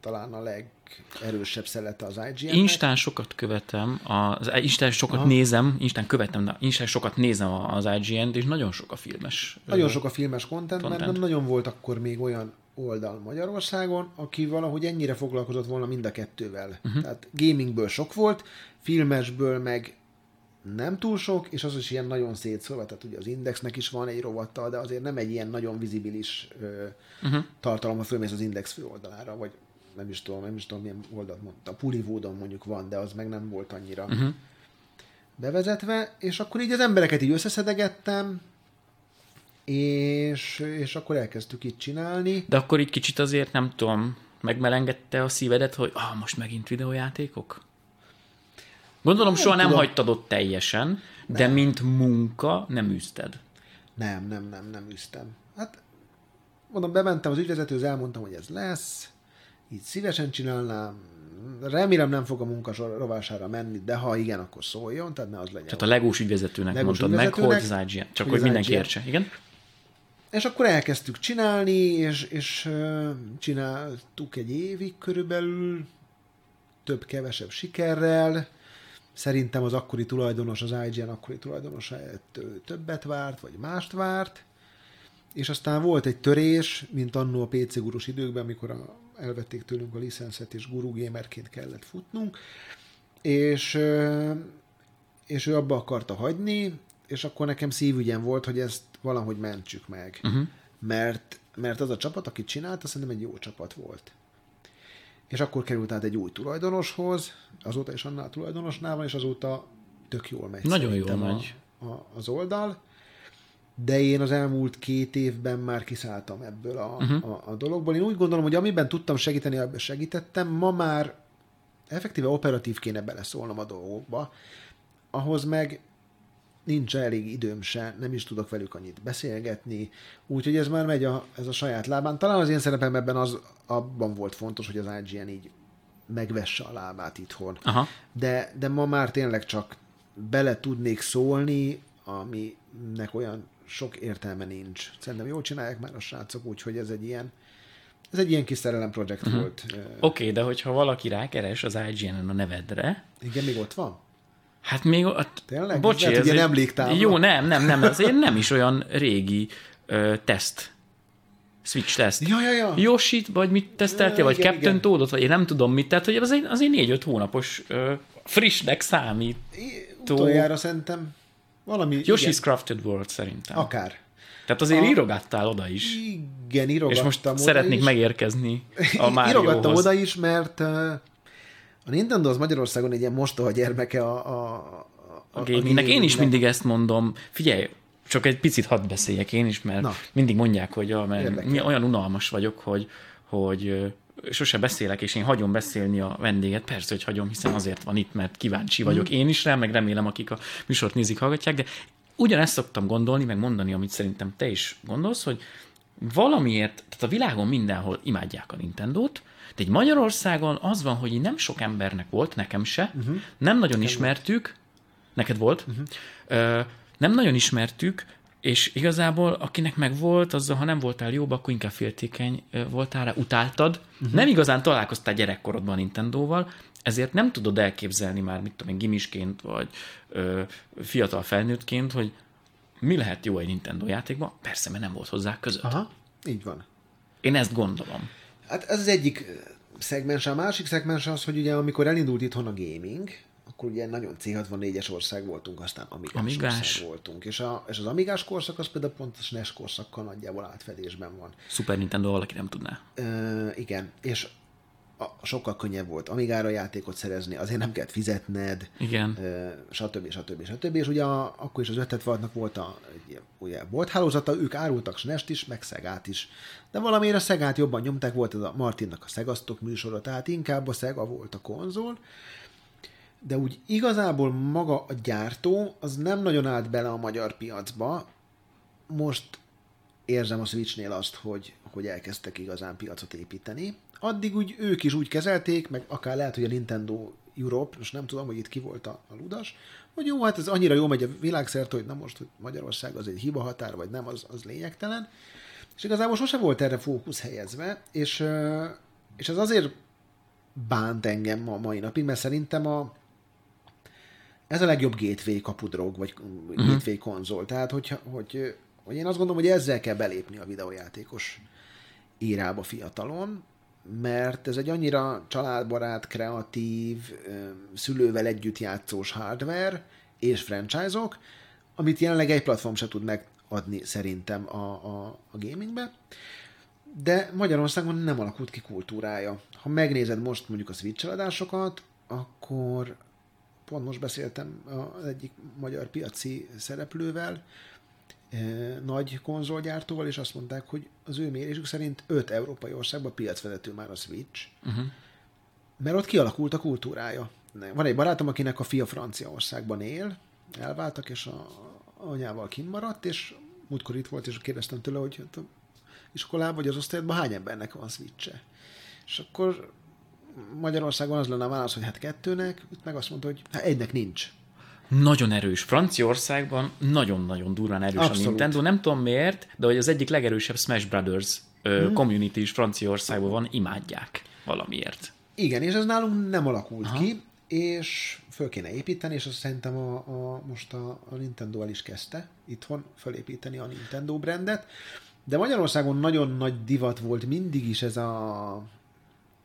talán a legerősebb szelete az IGN-nek. Instán sokat követem, az Instán sokat Aha. nézem, Instán követem, de Instán sokat nézem az IGN-t, és nagyon sok a filmes. Nagyon sok a filmes content, content, mert nem nagyon volt akkor még olyan oldal Magyarországon, aki valahogy ennyire foglalkozott volna mind a kettővel. Uh-huh. Tehát gamingből sok volt, filmesből meg nem túl sok, és az is ilyen nagyon szétszólva, tehát ugye az Indexnek is van egy rovatta, de azért nem egy ilyen nagyon vizibilis uh-huh. tartalom, ha fölmész az Index főoldalára, vagy nem is tudom, nem is tudom, milyen oldalt mondta. Pulivódon mondjuk van, de az meg nem volt annyira uh-huh. bevezetve, és akkor így az embereket így összeszedegettem, és, és akkor elkezdtük itt csinálni. De akkor így kicsit azért nem tudom, megmelengedte a szívedet, hogy ah, most megint videójátékok? Gondolom, nem soha tudom. nem hagytad ott teljesen, nem. de mint munka nem üzted. Nem, nem, nem, nem üztem. Hát, mondom, bementem az ügyvezetőhöz, elmondtam, hogy ez lesz, így szívesen csinálnám, remélem nem fog a munka rovására menni, de ha igen, akkor szóljon, tehát ne az legyen. Tehát a legós ügyvezetőnek legós mondtad ügyvezetőnek, meg, hogy IGN, csak hogy, hogy mindenki értse, igen? És akkor elkezdtük csinálni, és, és csináltuk egy évig körülbelül, több-kevesebb sikerrel. Szerintem az akkori tulajdonos, az IGN akkori tulajdonos többet várt, vagy mást várt. És aztán volt egy törés, mint annó a PC gurus időkben, amikor a, elvették tőlünk a licenszet, és guru gamerként kellett futnunk. És, és ő abba akarta hagyni, és akkor nekem szívügyem volt, hogy ezt valahogy mentsük meg. Uh-huh. Mert, mert az a csapat, akit csinálta, szerintem egy jó csapat volt. És akkor került át egy új tulajdonoshoz, azóta is annál a tulajdonosnál van, és azóta tök jól megy. Nagyon jól megy. A, a, az oldal. De én az elmúlt két évben már kiszálltam ebből a, uh-huh. a, a dologból. Én úgy gondolom, hogy amiben tudtam segíteni, abban segítettem. Ma már effektíve operatív kéne beleszólnom a dolgokba. Ahhoz meg nincs elég időm se, nem is tudok velük annyit beszélgetni, úgyhogy ez már megy a, ez a saját lábán. Talán az én szerepem ebben az abban volt fontos, hogy az IGN így megvesse a lábát itthon. Aha. De, de ma már tényleg csak bele tudnék szólni, aminek olyan sok értelme nincs. Szerintem jól csinálják már a srácok, úgyhogy ez egy ilyen ez egy ilyen kis szerelem projekt uh-huh. volt. Oké, okay, de hogyha valaki rákeres az IGN-en a nevedre... Igen, még ott van? Hát még ott... Tényleg? Bocsi, ez, ez emléktábla. Jó, nem, nem, nem, ez egy nem is olyan régi ö, teszt. Switch teszt. Ja, ja, ja. Yoshit, vagy mit teszteltél, ja, vagy igen, Captain igen. Toadot, vagy én nem tudom mit, tehát hogy az egy, az egy négy-öt hónapos ö, frissnek számít. Utoljára szerintem valami... Yoshi's igen. Crafted World szerintem. Akár. Tehát azért a... írogattál oda is. Igen, írogattam És most oda szeretnék is. megérkezni a Márióhoz. Írogattam oda is, mert a Nintendo az Magyarországon egy ilyen mostoha gyermeke a, a, a, a gamingnek. Én is mindig ezt mondom. Figyelj, csak egy picit hadd beszéljek én is, mert Na. mindig mondják, hogy ja, mert olyan unalmas vagyok, hogy, hogy sose beszélek, és én hagyom beszélni a vendéget. Persze, hogy hagyom, hiszen azért van itt, mert kíváncsi vagyok mm. én is rá, meg remélem, akik a műsort nézik, hallgatják, de ugyanezt szoktam gondolni, meg mondani, amit szerintem te is gondolsz, hogy valamiért, tehát a világon mindenhol imádják a Nintendo-t, de egy Magyarországon az van, hogy nem sok embernek volt, nekem se, uh-huh. nem nagyon nekem ismertük, volt. neked volt, uh-huh. ö, nem nagyon ismertük, és igazából akinek meg volt, azzal, ha nem voltál jobb, akkor inkább féltékeny voltál rá, utáltad. Uh-huh. Nem igazán találkoztál gyerekkorodban Nintendóval, ezért nem tudod elképzelni már, mit tudom én, gimisként, vagy ö, fiatal felnőttként, hogy mi lehet jó egy Nintendo játékban? Persze, mert nem volt hozzá között. Aha, így van. Én ezt gondolom. Hát ez az egyik szegmens. A másik szegmens az, hogy ugye amikor elindult itthon a gaming, akkor ugye nagyon C64-es ország voltunk, aztán Amigás, Amigás. ország voltunk. És, a, és az Amigás korszak az például pont a SNES korszakkal nagyjából átfedésben van. Super Nintendo valaki nem tudná. Ö, igen, és a, sokkal könnyebb volt Amigára játékot szerezni, azért nem kellett fizetned, Igen. stb. stb. stb. És ugye a, akkor is az ötlet volt a ugye, volt hálózata, ők árultak Snest is, meg Szegát is. De valamiért a Szegát jobban nyomták, volt ez a Martinnak a Szegasztok műsora, tehát inkább a Szega volt a konzol, de úgy igazából maga a gyártó az nem nagyon állt bele a magyar piacba. Most érzem a Switchnél azt, hogy, hogy elkezdtek igazán piacot építeni addig úgy ők is úgy kezelték, meg akár lehet, hogy a Nintendo Europe, most nem tudom, hogy itt ki volt a, a ludas, hogy jó, hát ez annyira jó megy a világszerte, hogy na most, hogy Magyarország az egy hiba határ, vagy nem, az, az lényegtelen. És igazából sose volt erre fókusz helyezve, és, és ez azért bánt engem a mai napig, mert szerintem a, ez a legjobb gateway kapudrog, vagy uh-huh. gateway konzol. Tehát, hogy, hogy, hogy én azt gondolom, hogy ezzel kell belépni a videójátékos írába fiatalon, mert ez egy annyira családbarát, kreatív, szülővel együtt játszós hardware és franchise-ok, amit jelenleg egy platform se tud megadni szerintem a, a, a gamingbe. De Magyarországon nem alakult ki kultúrája. Ha megnézed most mondjuk a Switch eladásokat, akkor pont most beszéltem az egyik magyar piaci szereplővel, nagy konzolgyártóval, és azt mondták, hogy az ő mérésük szerint öt európai országban piacvezető már a Switch, uh-huh. mert ott kialakult a kultúrája. Van egy barátom, akinek a fia Franciaországban él, elváltak, és a anyával kimaradt, és múltkor itt volt, és kérdeztem tőle, hogy hát iskolában vagy az osztályodban hány embernek van switche. És akkor Magyarországon az lenne a válasz, hogy hát kettőnek, itt meg azt mondta, hogy hát egynek nincs nagyon erős. Franciaországban nagyon-nagyon durván erős Abszolút. a Nintendo. Nem tudom miért, de hogy az egyik legerősebb Smash Brothers hmm. community is Franciaországban van, imádják valamiért. Igen, és ez nálunk nem alakult Aha. ki, és föl kéne építeni, és azt szerintem a, a, most a, a Nintendo el is kezdte itthon fölépíteni a Nintendo brandet, de Magyarországon nagyon nagy divat volt mindig is ez a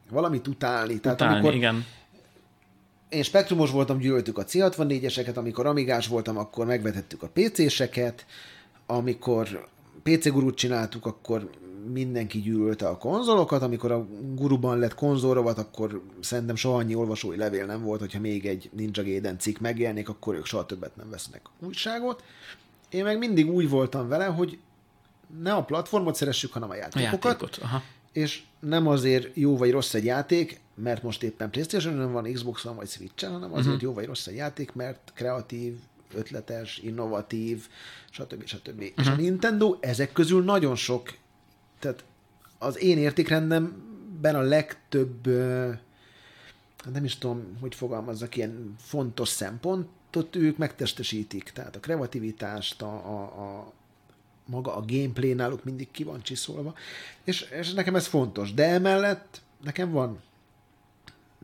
valamit utálni. Tehát utálni, amikor igen. Én spektrumos voltam, gyűlöltük a C64-eseket, amikor amigás voltam, akkor megvetettük a PC-seket, amikor PC gurút csináltuk, akkor mindenki gyűlölte a konzolokat, amikor a guruban lett konzolrovat, akkor szerintem soha annyi olvasói levél nem volt, hogyha még egy Ninja Gaiden cikk megjelenik, akkor ők soha többet nem vesznek újságot. Én meg mindig úgy voltam vele, hogy ne a platformot szeressük, hanem a játékokat. A játékot, aha. És nem azért jó vagy rossz egy játék, mert most éppen playstation van, Xbox-on vagy Switch-en, hanem azért uh-huh. jó vagy rossz egy játék, mert kreatív, ötletes, innovatív, stb. stb. Uh-huh. És a Nintendo ezek közül nagyon sok, tehát az én értékrendemben a legtöbb, nem is tudom, hogy fogalmazzak, ilyen fontos szempontot ők megtestesítik. Tehát a kreativitást, a, a, a maga a gameplay náluk mindig ki van csiszolva, és, és nekem ez fontos. De emellett nekem van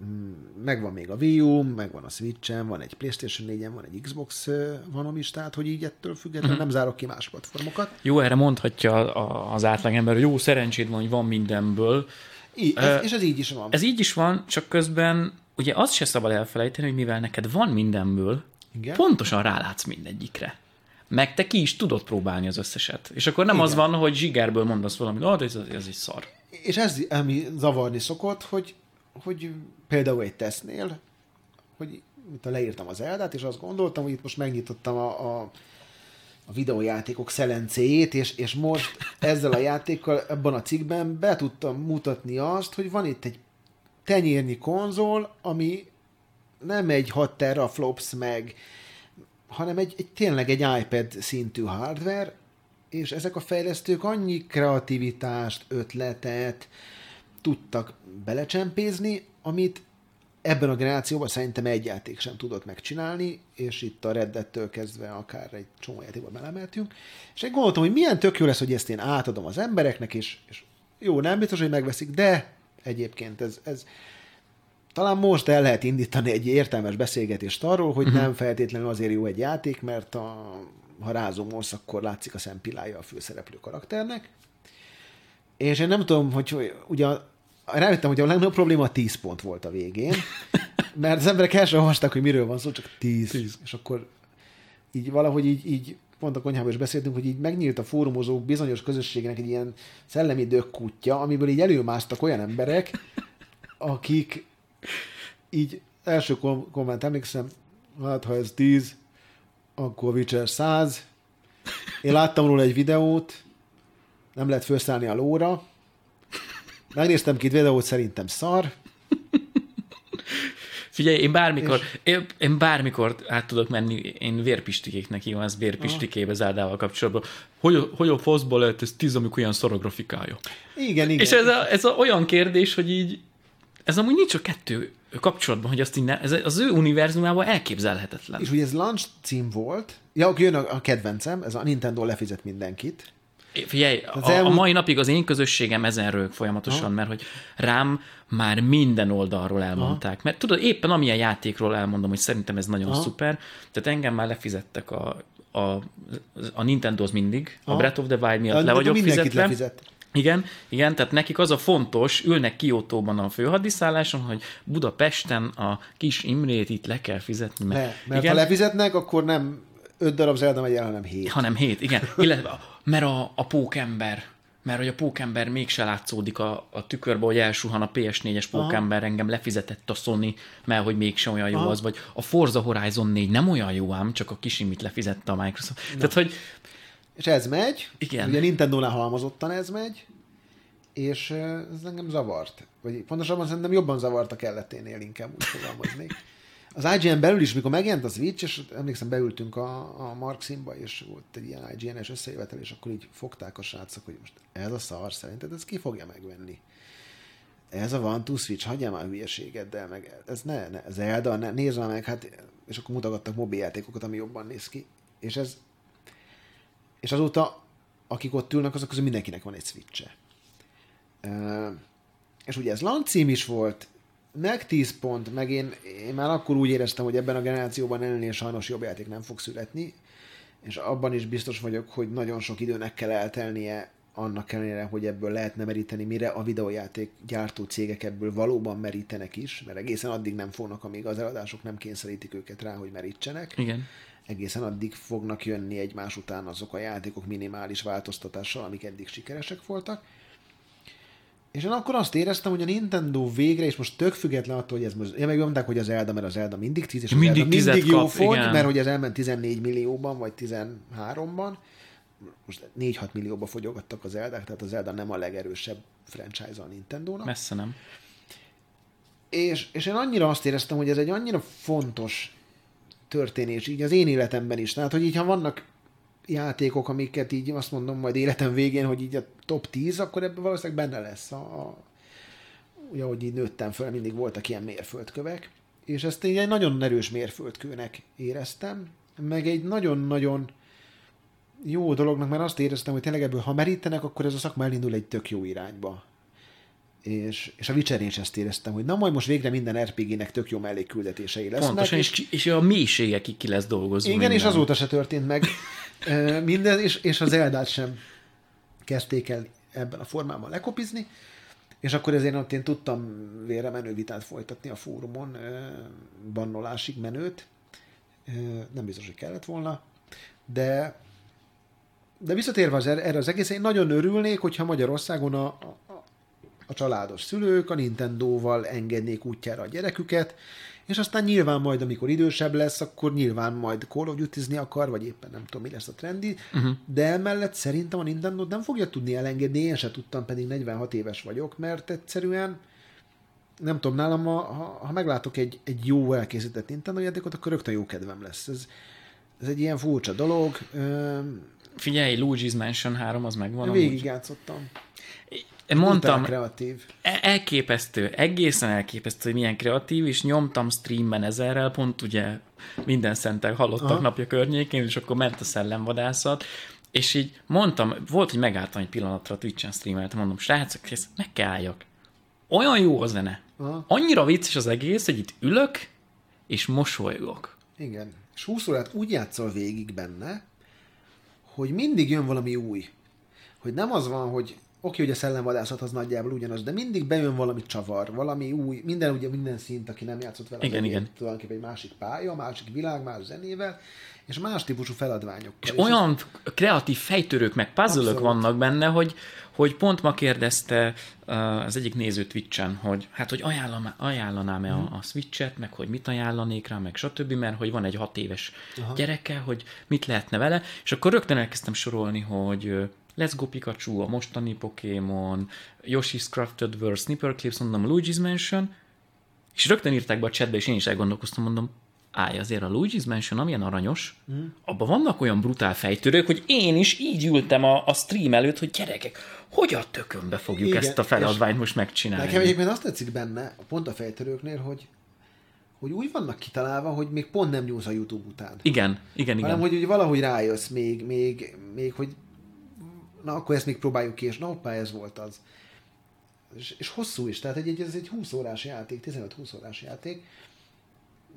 mm, megvan még a Wii U, megvan a Switch-en, van egy PlayStation 4-en, van egy Xbox vanom is, tehát hogy így ettől függetlenül mm-hmm. nem zárok ki más platformokat. Jó, erre mondhatja az átlagember, hogy jó szerencséd van, hogy van mindenből. I, ez, uh, és ez így is van. Ez így is van, csak közben ugye azt se szabad elfelejteni, hogy mivel neked van mindenből, Igen? pontosan rálátsz mindegyikre meg te ki is tudod próbálni az összeset. És akkor nem Igen. az van, hogy zsigerből mondasz valamit, oh, ez, ez egy szar. És ez, ami zavarni szokott, hogy, hogy például egy tesznél, hogy mint leírtam az eldát, és azt gondoltam, hogy itt most megnyitottam a, a, a videójátékok szelencéjét, és, és most ezzel a játékkal ebben a cikkben be tudtam mutatni azt, hogy van itt egy tenyérnyi konzol, ami nem egy 6 teraflops meg hanem egy, egy tényleg egy iPad szintű hardware, és ezek a fejlesztők annyi kreativitást, ötletet tudtak belecsempézni, amit ebben a generációban szerintem egy játék sem tudott megcsinálni, és itt a Reddettől kezdve akár egy csomó játékba belemeltünk. És én gondoltam, hogy milyen tök jó lesz, hogy ezt én átadom az embereknek, és, és jó, nem biztos, hogy megveszik, de egyébként ez, ez talán most el lehet indítani egy értelmes beszélgetést arról, hogy uh-huh. nem feltétlenül azért jó egy játék, mert a, ha rázomolsz, akkor látszik a szempillája a főszereplő karakternek. És én nem tudom, hogy, ugye rájöttem, hogy a legnagyobb probléma a 10 pont volt a végén, mert az emberek el sem olvasták, hogy miről van szó, csak 10. 10. És akkor így valahogy így, így pont a konyhában is beszéltünk, hogy így megnyílt a fórumozók bizonyos közösségnek egy ilyen szellemi dökkutya, amiből így előmásztak olyan emberek, akik így első kom- komment emlékszem, hát ha ez 10, akkor Witcher 100. Én láttam róla egy videót, nem lehet felszállni a lóra. Megnéztem két videót, szerintem szar. Figyelj, én bármikor, és... én, én bármikor át tudok menni, én vérpistikéknek hívom, ez vérpistikébe zárdával kapcsolatban. Hogy, hogy a foszból lehet ez tíz, amikor olyan szar a grafikája? Igen, igen. És ez, a, ez a olyan kérdés, hogy így ez amúgy nincs a kettő kapcsolatban, hogy azt innen, ez az ő univerzumában elképzelhetetlen. És ugye ez launch cím volt, ja, oké, jön a, a kedvencem, ez a Nintendo lefizet mindenkit. Figyelj, a, elmúlt... a mai napig az én közösségem ezen rög folyamatosan, Aha. mert hogy rám már minden oldalról elmondták. Aha. Mert tudod, éppen amilyen játékról elmondom, hogy szerintem ez nagyon Aha. szuper, tehát engem már lefizettek a, a, a Nintendo az mindig, Aha. a Breath of the Wild miatt a, le vagyok fizetve. Lefizet. Igen, igen, tehát nekik az a fontos, ülnek Kiotóban a főhadiszálláson, hogy Budapesten a kis Imrét itt le kell fizetni. Mert, ne, mert igen, ha lefizetnek, akkor nem öt darab Zelda megy el, hanem hét. Hanem hét, igen. Illetve, mert a, a pókember, mert hogy a pókember mégse látszódik a, a tükörbe, hogy elsuhan a PS4-es pókember, Aha. engem lefizetett a Sony, mert hogy mégse olyan jó Aha. az, vagy a Forza Horizon 4 nem olyan jó ám, csak a kisimit lefizette a Microsoft. Na. Tehát, hogy és ez megy. Igen. Ugye Nintendo-nál halmozottan ez megy, és ez engem zavart. Vagy pontosabban szerintem jobban zavart a kelleténél, inkább úgy fogalmaznék. Az IGN belül is, mikor megjelent a Switch, és emlékszem, beültünk a, a Marximba, és volt egy ilyen IGN-es összejövetel, és akkor így fogták a srácok, hogy most ez a szar, szerinted ez ki fogja megvenni? Ez a One to Switch, hagyjál már hülyeségeddel, meg ez ne, ne, Zelda, ne, nézd már meg, hát, és akkor mutogattak mobiljátékokat, ami jobban néz ki. És ez és azóta, akik ott ülnek, azok közül mindenkinek van egy switch -e. És ugye ez launch cím is volt, meg 10 pont, meg én, én már akkor úgy éreztem, hogy ebben a generációban ennél sajnos jobb játék nem fog születni, és abban is biztos vagyok, hogy nagyon sok időnek kell eltelnie annak ellenére, hogy ebből lehetne meríteni, mire a videójáték gyártó cégek ebből valóban merítenek is, mert egészen addig nem fognak, amíg az eladások nem kényszerítik őket rá, hogy merítsenek. Igen. Egészen addig fognak jönni egymás után azok a játékok minimális változtatással, amik eddig sikeresek voltak. És én akkor azt éreztem, hogy a Nintendo végre, és most tök független attól, hogy ez most, én meg mondták, hogy az Elda, mert az Elda mindig 10, és az Mindig Elda mindig jó kap, fogy, igen. mert hogy ez elment 14 millióban, vagy 13-ban, most 4-6 millióba fogyogattak az Eldák, tehát az Elda nem a legerősebb franchise a Nintendo-nak. Messze nem. És, és én annyira azt éreztem, hogy ez egy annyira fontos történés, így az én életemben is. Tehát, hogy így, ha vannak játékok, amiket így azt mondom majd életem végén, hogy így a top 10, akkor ebben valószínűleg benne lesz. A, a, ugye, ahogy így nőttem föl, mindig voltak ilyen mérföldkövek, és ezt én egy nagyon erős mérföldkőnek éreztem, meg egy nagyon-nagyon jó dolognak, mert azt éreztem, hogy tényleg ebből, ha merítenek, akkor ez a szakma elindul egy tök jó irányba. És, és a Witcher is ezt éreztem, hogy na majd most végre minden RPG-nek tök jó mellékküldetései lesznek. Pontosan, és, és a mélységekig ki lesz dolgozva. Igen, minden. és azóta se történt meg minden, és, és az Eldát sem kezdték el ebben a formában lekopizni, és akkor ezért ott én tudtam vére menő vitát folytatni a fórumon, bannolásig menőt, nem biztos, hogy kellett volna, de de visszatérve az, erre az egész, én nagyon örülnék, hogyha Magyarországon a, a, családos szülők a Nintendo-val engednék útjára a gyereküket, és aztán nyilván majd, amikor idősebb lesz, akkor nyilván majd Call of duty akar, vagy éppen nem tudom, mi lesz a trendi, uh-huh. de emellett szerintem a Nintendo nem fogja tudni elengedni, én se tudtam, pedig 46 éves vagyok, mert egyszerűen nem tudom, nálam, a, ha, ha meglátok egy, egy jó elkészített Nintendo játékot, akkor rögtön jó kedvem lesz. Ez, ez egy ilyen furcsa dolog. Figyelj, Luigi's Mansion 3 az megvan. amúgy. Végigjátszottam. Mondtam, kreatív. E- elképesztő, egészen elképesztő, hogy milyen kreatív, és nyomtam streamben ezerrel, pont ugye minden szentek hallottak Aha. Napja környékén, és akkor ment a szellemvadászat, és így mondtam, volt, hogy megálltam egy pillanatra, Twitch-en streameltem, mondom, srácok, ezt meg kell álljak. Olyan jó a zene. Aha. Annyira vicces az egész, hogy itt ülök, és mosolygok. Igen. És 20 órát úgy játszol végig benne, hogy mindig jön valami új. Hogy nem az van, hogy oké, hogy a szellemvadászat az nagyjából ugyanaz, de mindig bejön valami csavar, valami új, minden ugye minden szint, aki nem játszott vele, Igen, igen. tulajdonképpen egy másik pálya, másik világ, más zenével, és más típusú feladványokkal. És ez- olyan kreatív fejtörők, meg puzzle vannak benne, hogy, hogy pont ma kérdezte az egyik néző Twitch-en, hogy hát, hogy ajánlam, ajánlanám-e Mhm. a, a Switch-et, meg hogy mit ajánlanék rá, meg stb., mert hogy van egy hat éves Aha. gyereke, hogy mit lehetne vele, és akkor rögtön elkezdtem sorolni, hogy Let's Go Pikachu, a mostani Pokémon, Yoshi's Crafted World, Snipper Clips, mondom, Luigi's Mansion, és rögtön írták be a chatbe, és én is elgondolkoztam, mondom, állj, azért a Luigi's Mansion, amilyen aranyos, mm. abban vannak olyan brutál fejtörők, hogy én is így ültem a, a stream előtt, hogy gyerekek, hogy a tökönbe fogjuk Igen, ezt a feladványt most megcsinálni? Nekem egyébként azt tetszik benne, pont a fejtörőknél, hogy, hogy úgy vannak kitalálva, hogy még pont nem nyúlsz a YouTube után. Igen, igen, igen. hanem hogy úgy valahogy rájössz még, még, még, hogy na akkor ezt még próbáljuk ki, és na hoppá, ez volt az. És, és hosszú is, tehát egy, egy, ez egy 20 órás játék, 15-20 órás játék.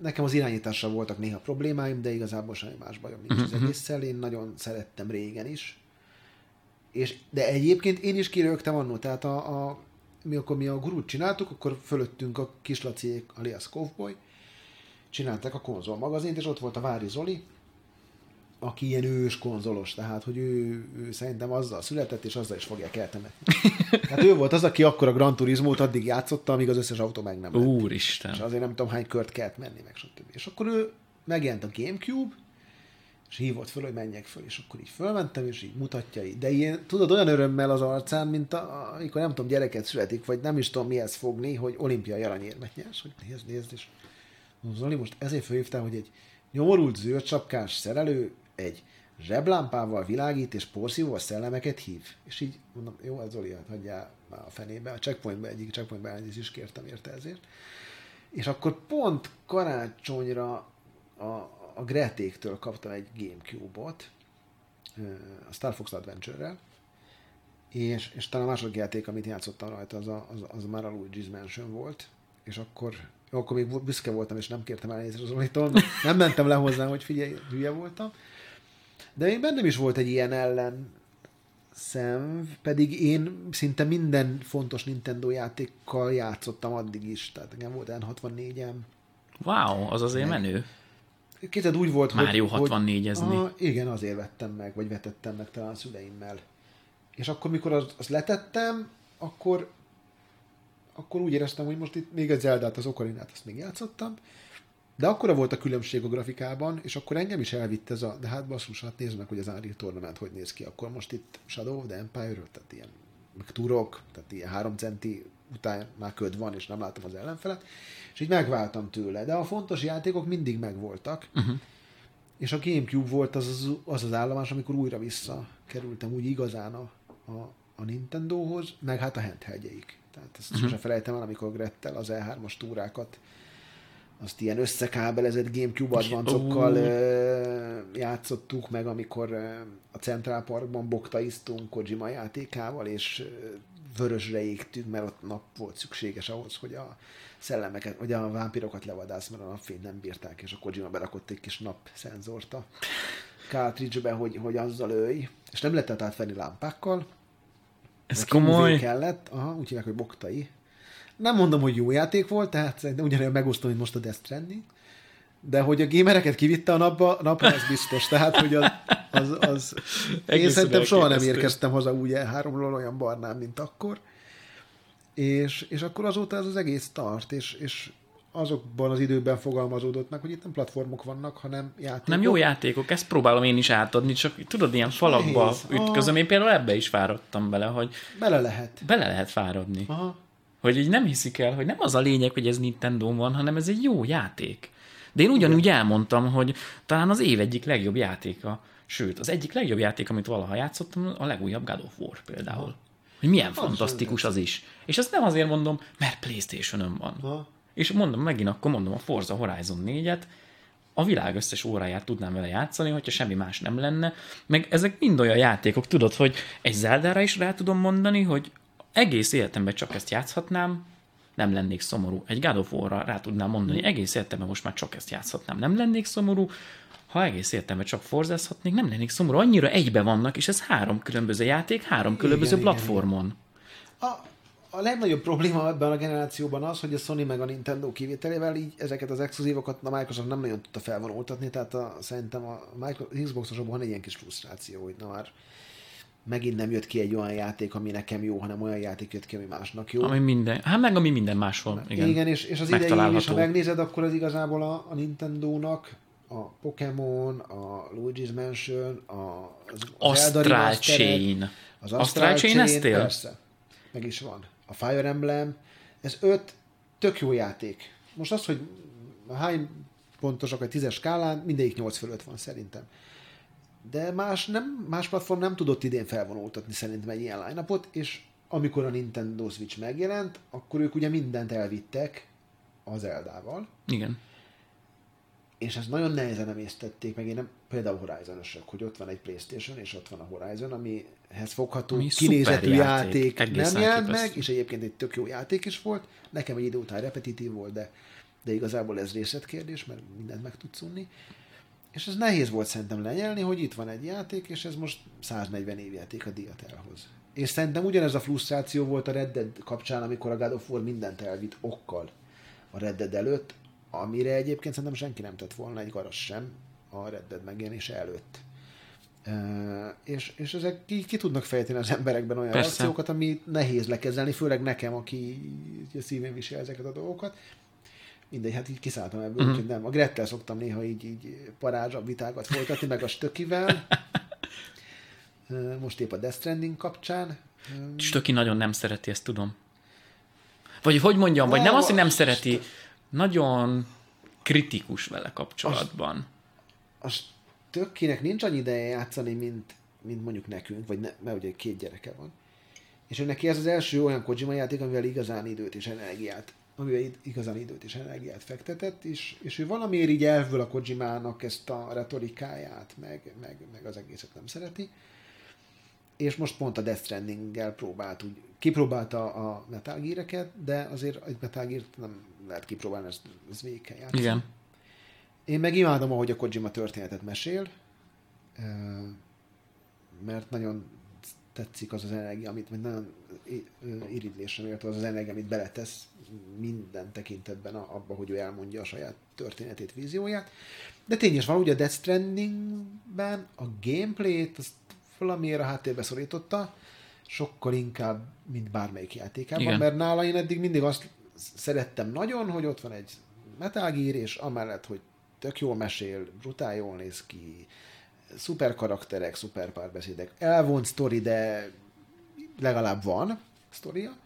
Nekem az irányítással voltak néha problémáim, de igazából semmi más bajom nincs az egésszel. Én nagyon szerettem régen is. És, de egyébként én is kirögtem annó, tehát a, a, mi akkor mi a gurút csináltuk, akkor fölöttünk a kislaciék alias Cowboy, csinálták a konzol magazint, és ott volt a Vári Zoli, aki ilyen ős konzolos, tehát hogy ő, ő szerintem azzal született, és azzal is fogják eltemetni. Tehát ő volt az, aki akkor a Gran Turismo-t addig játszotta, amíg az összes autó meg nem lett. És Úristen. azért nem tudom hány kört kellett menni, meg stb. És akkor ő megjelent a Gamecube, és hívott föl, hogy menjek föl, és akkor így fölmentem, és így mutatja így. De ilyen, tudod, olyan örömmel az arcán, mint a, amikor nem tudom, gyereket születik, vagy nem is tudom mihez fogni, hogy olimpiai aranyérmet nyers, hogy nézd, nézd, és Zoli, most ezért fölhívtál, hogy egy nyomorult zöld sapkás szerelő egy zseblámpával világít, és porszívóval szellemeket hív. És így mondom, jó, ez Zoli, hát hagyjál már a fenébe. A checkpointbe, egyik checkpointbe elnézést is kértem érte ezért. És akkor pont karácsonyra a, a Gretéktől kaptam egy Gamecube-ot, a Star Fox Adventure-rel, és, és talán a második játék, amit játszottam rajta, az, a, az, az már a Luigi's Mansion volt, és akkor, akkor még büszke voltam, és nem kértem elnézést az Zolitól, nem mentem le hozzá, hogy figyelj, hülye voltam. De én bennem is volt egy ilyen ellen szemv, pedig én szinte minden fontos Nintendo játékkal játszottam addig is, tehát nekem volt N64-em. Wow, az azért meg. menő. Képzeld, úgy volt, Mario hogy... 64-ezni. Hogy, igen, azért vettem meg, vagy vetettem meg talán a szüleimmel. És akkor, mikor azt az letettem, akkor, akkor úgy éreztem, hogy most itt még egy Zeldát, az Ocarinát, azt még játszottam, de akkora volt a különbség a grafikában, és akkor engem is elvitt ez a, de hát basszus, hát nézd meg, hogy az Unreal Tournament hogy néz ki. Akkor most itt Shadow of the Empire, tehát ilyen meg turok, tehát ilyen három centi után már köd van, és nem látom az ellenfelet, és így megváltam tőle. De a fontos játékok mindig megvoltak, uh-huh. és a Gamecube volt az az, az az állomás, amikor újra visszakerültem úgy igazán a, a, a Nintendohoz, meg hát a handheldjeik. Tehát ezt uh-huh. sosem felejtem el, amikor Grettel az E3-as túrákat azt ilyen összekábelezett Gamecube advancokkal uh. játszottuk meg, amikor a Central Parkban boktaiztunk Kojima játékával, és vörösre égtünk, mert ott nap volt szükséges ahhoz, hogy a szellemeket, vagy a vámpirokat levadász, mert a napfényt nem bírták, és a Kojima berakott egy kis napszenzort a cartridge-be, hogy, hogy azzal ölj, és nem lehetett átvenni lámpákkal. Ez komoly. Kellett, aha, úgy hívják, hogy boktai. Nem mondom, hogy jó játék volt, tehát szerintem ugyanolyan megosztom, mint most a Death Stranding, de hogy a gémereket kivitte a napba, napra, ez biztos. Tehát, hogy az, az, az én szerintem soha nem érkeztem haza úgy E3-ról olyan barnán, mint akkor. És, és akkor azóta ez az egész tart, és, és azokban az időben fogalmazódott meg, hogy itt nem platformok vannak, hanem játékok. Nem jó játékok, ezt próbálom én is átadni, csak tudod, ilyen falakba Nehéz. ütközöm. Én például ebbe is fáradtam bele, hogy... Bele lehet. Bele lehet fáradni. Aha. Hogy így nem hiszik el, hogy nem az a lényeg, hogy ez Nintendo van, hanem ez egy jó játék. De én ugyanúgy elmondtam, hogy talán az év egyik legjobb játéka, sőt, az egyik legjobb játék, amit valaha játszottam, a legújabb God of War például. Hogy milyen az fantasztikus az is. És ezt nem azért mondom, mert Playstation-ön van. Ha. És mondom, megint akkor mondom a Forza Horizon 4-et, a világ összes óráját tudnám vele játszani, hogyha semmi más nem lenne. Meg ezek mind olyan játékok, tudod, hogy egy Zeldára is rá tudom mondani, hogy egész életemben csak ezt játszhatnám, nem lennék szomorú. Egy God of War-ra rá tudnám mondani, egész életemben most már csak ezt játszhatnám, nem lennék szomorú. Ha egész életemben csak forzázhatnék, nem lennék szomorú. Annyira egybe vannak, és ez három különböző játék, három különböző igen, platformon. Igen. A, a legnagyobb probléma ebben a generációban az, hogy a Sony meg a Nintendo kivételével így ezeket az exkluzívokat a Microsoft nem nagyon tudta felvonultatni, tehát a, szerintem a Xbox-osabban van egy ilyen kis frusztráció, hogy na már megint nem jött ki egy olyan játék, ami nekem jó, hanem olyan játék jött ki, ami másnak jó. Ami minden, hát meg ami minden máshol. Igen, igen és, és az idején is, ha megnézed, akkor az igazából a, a Nintendo-nak a Pokémon, a Luigi's Mansion, a, az, az Astral Chain. Az Astral, Astral Chain, Chain persze. Meg is van. A Fire Emblem. Ez öt tök jó játék. Most az, hogy hány pontosak a tízes skálán, mindegyik nyolc fölött van szerintem de más, nem, más platform nem tudott idén felvonultatni szerintem egy ilyen line és amikor a Nintendo Switch megjelent, akkor ők ugye mindent elvittek az Eldával. Igen. És ezt nagyon nehezen emésztették, meg én nem, például horizon hogy ott van egy Playstation, és ott van a Horizon, amihez fogható ami kinézetű játék, játék nem jelent meg, és egyébként egy tök jó játék is volt. Nekem egy idő után repetitív volt, de, de igazából ez részletkérdés, mert mindent meg tudsz unni. És ez nehéz volt szerintem lenyelni, hogy itt van egy játék, és ez most 140 évjáték a díjat elhoz. És szerintem ugyanez a frusztráció volt a Red Dead kapcsán, amikor a God of War mindent elvitt okkal a Red Dead előtt, amire egyébként szerintem senki nem tett volna egy garas sem a Red Dead megjelenése előtt. Uh, és, és ezek ki, ki tudnak fejteni az emberekben olyan Persze. akciókat, ami nehéz lekezelni, főleg nekem, aki a szívén visel ezeket a dolgokat mindegy, hát így kiszálltam ebből, uh-huh. úgyhogy nem. A Grettel szoktam néha így, így parázsabb vitákat folytatni, meg a stökivel. Most épp a Death Stranding kapcsán. Stöki nagyon nem szereti, ezt tudom. Vagy hogy mondjam, vagy nem azt, hogy nem szereti, nagyon kritikus vele kapcsolatban. A, a stökinek nincs annyi ideje játszani, mint, mint mondjuk nekünk, vagy ne, mert ugye két gyereke van. És ő neki ez az első olyan Kojima játék, amivel igazán időt és energiát amivel igazán időt és energiát fektetett, és, és ő valamiért így elvől a Kojimának ezt a retorikáját, meg, meg, meg az egészet nem szereti. És most pont a Death Stranding-gel próbált úgy, kipróbálta a Metal Gear-eket, de azért egy Metal Gear nem lehet kipróbálni, ezt, ezt végig kell játszani. Igen. Én meg imádom, ahogy a Kojima történetet mesél, mert nagyon tetszik az az energia, amit vagy nagyon iridlésre méltó az az energia, amit beletesz minden tekintetben abba, hogy ő elmondja a saját történetét, vízióját. De tény is van, ugye a Death Strandingben a gameplayt azt valamiért a háttérbe szorította, sokkal inkább, mint bármelyik játékában, Igen. mert nála én eddig mindig azt szerettem nagyon, hogy ott van egy Metal Gear, és amellett, hogy tök jól mesél, brutál jól néz ki, szuper karakterek, szuper párbeszédek, elvont sztori, de legalább van sztoria.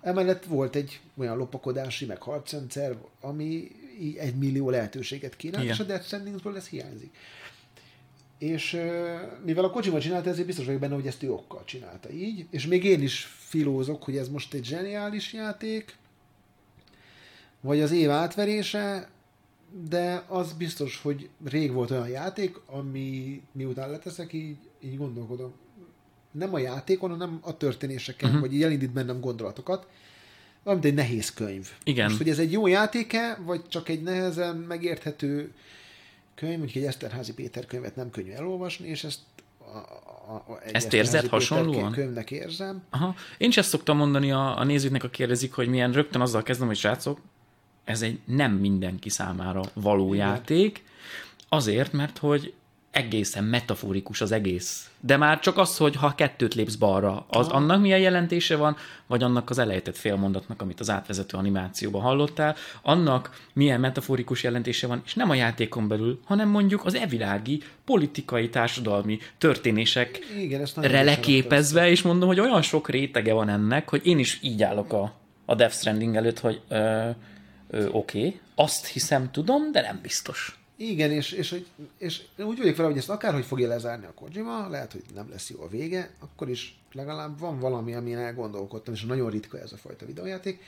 Emellett volt egy olyan lopakodási, meg harcrendszer, ami egy millió lehetőséget kínál, Igen. és a Death Strandingsből ez hiányzik. És mivel a Kojima csinálta, ezért biztos vagyok benne, hogy ezt ő okkal csinálta így, és még én is filózok, hogy ez most egy zseniális játék, vagy az év átverése, de az biztos, hogy rég volt olyan játék, ami miután leteszek, így, így gondolkodom. Nem a játékon, hanem a történéseken, uh-huh. vagy így elindít bennem gondolatokat. Valamint egy nehéz könyv. Igen. Most, hogy ez egy jó játéke, vagy csak egy nehezen megérthető könyv, mondjuk egy Eszterházi Péter könyvet nem könnyű elolvasni, és ezt a, a, a, ezt érzed hasonlóan? könyvnek érzem. Aha. Én is ezt szoktam mondani a, a nézőknek, a kérdezik, hogy milyen rögtön azzal kezdem, hogy srácok, ez egy nem mindenki számára való Igen. játék, azért, mert hogy egészen metaforikus az egész. De már csak az, hogy ha kettőt lépsz balra, az ah. annak milyen jelentése van, vagy annak az elejtett félmondatnak, amit az átvezető animációban hallottál, annak milyen metaforikus jelentése van, és nem a játékon belül, hanem mondjuk az evilági, politikai, társadalmi történések Igen, leképezve, és mondom, hogy olyan sok rétege van ennek, hogy én is így állok a, a Death Stranding előtt, hogy ö, oké, okay, azt hiszem tudom, de nem biztos. Igen, és, és, és, és úgy vagyok vele, hogy ezt akárhogy fogja lezárni a Kojima, lehet, hogy nem lesz jó a vége, akkor is legalább van valami, amin elgondolkodtam, és nagyon ritka ez a fajta videójáték,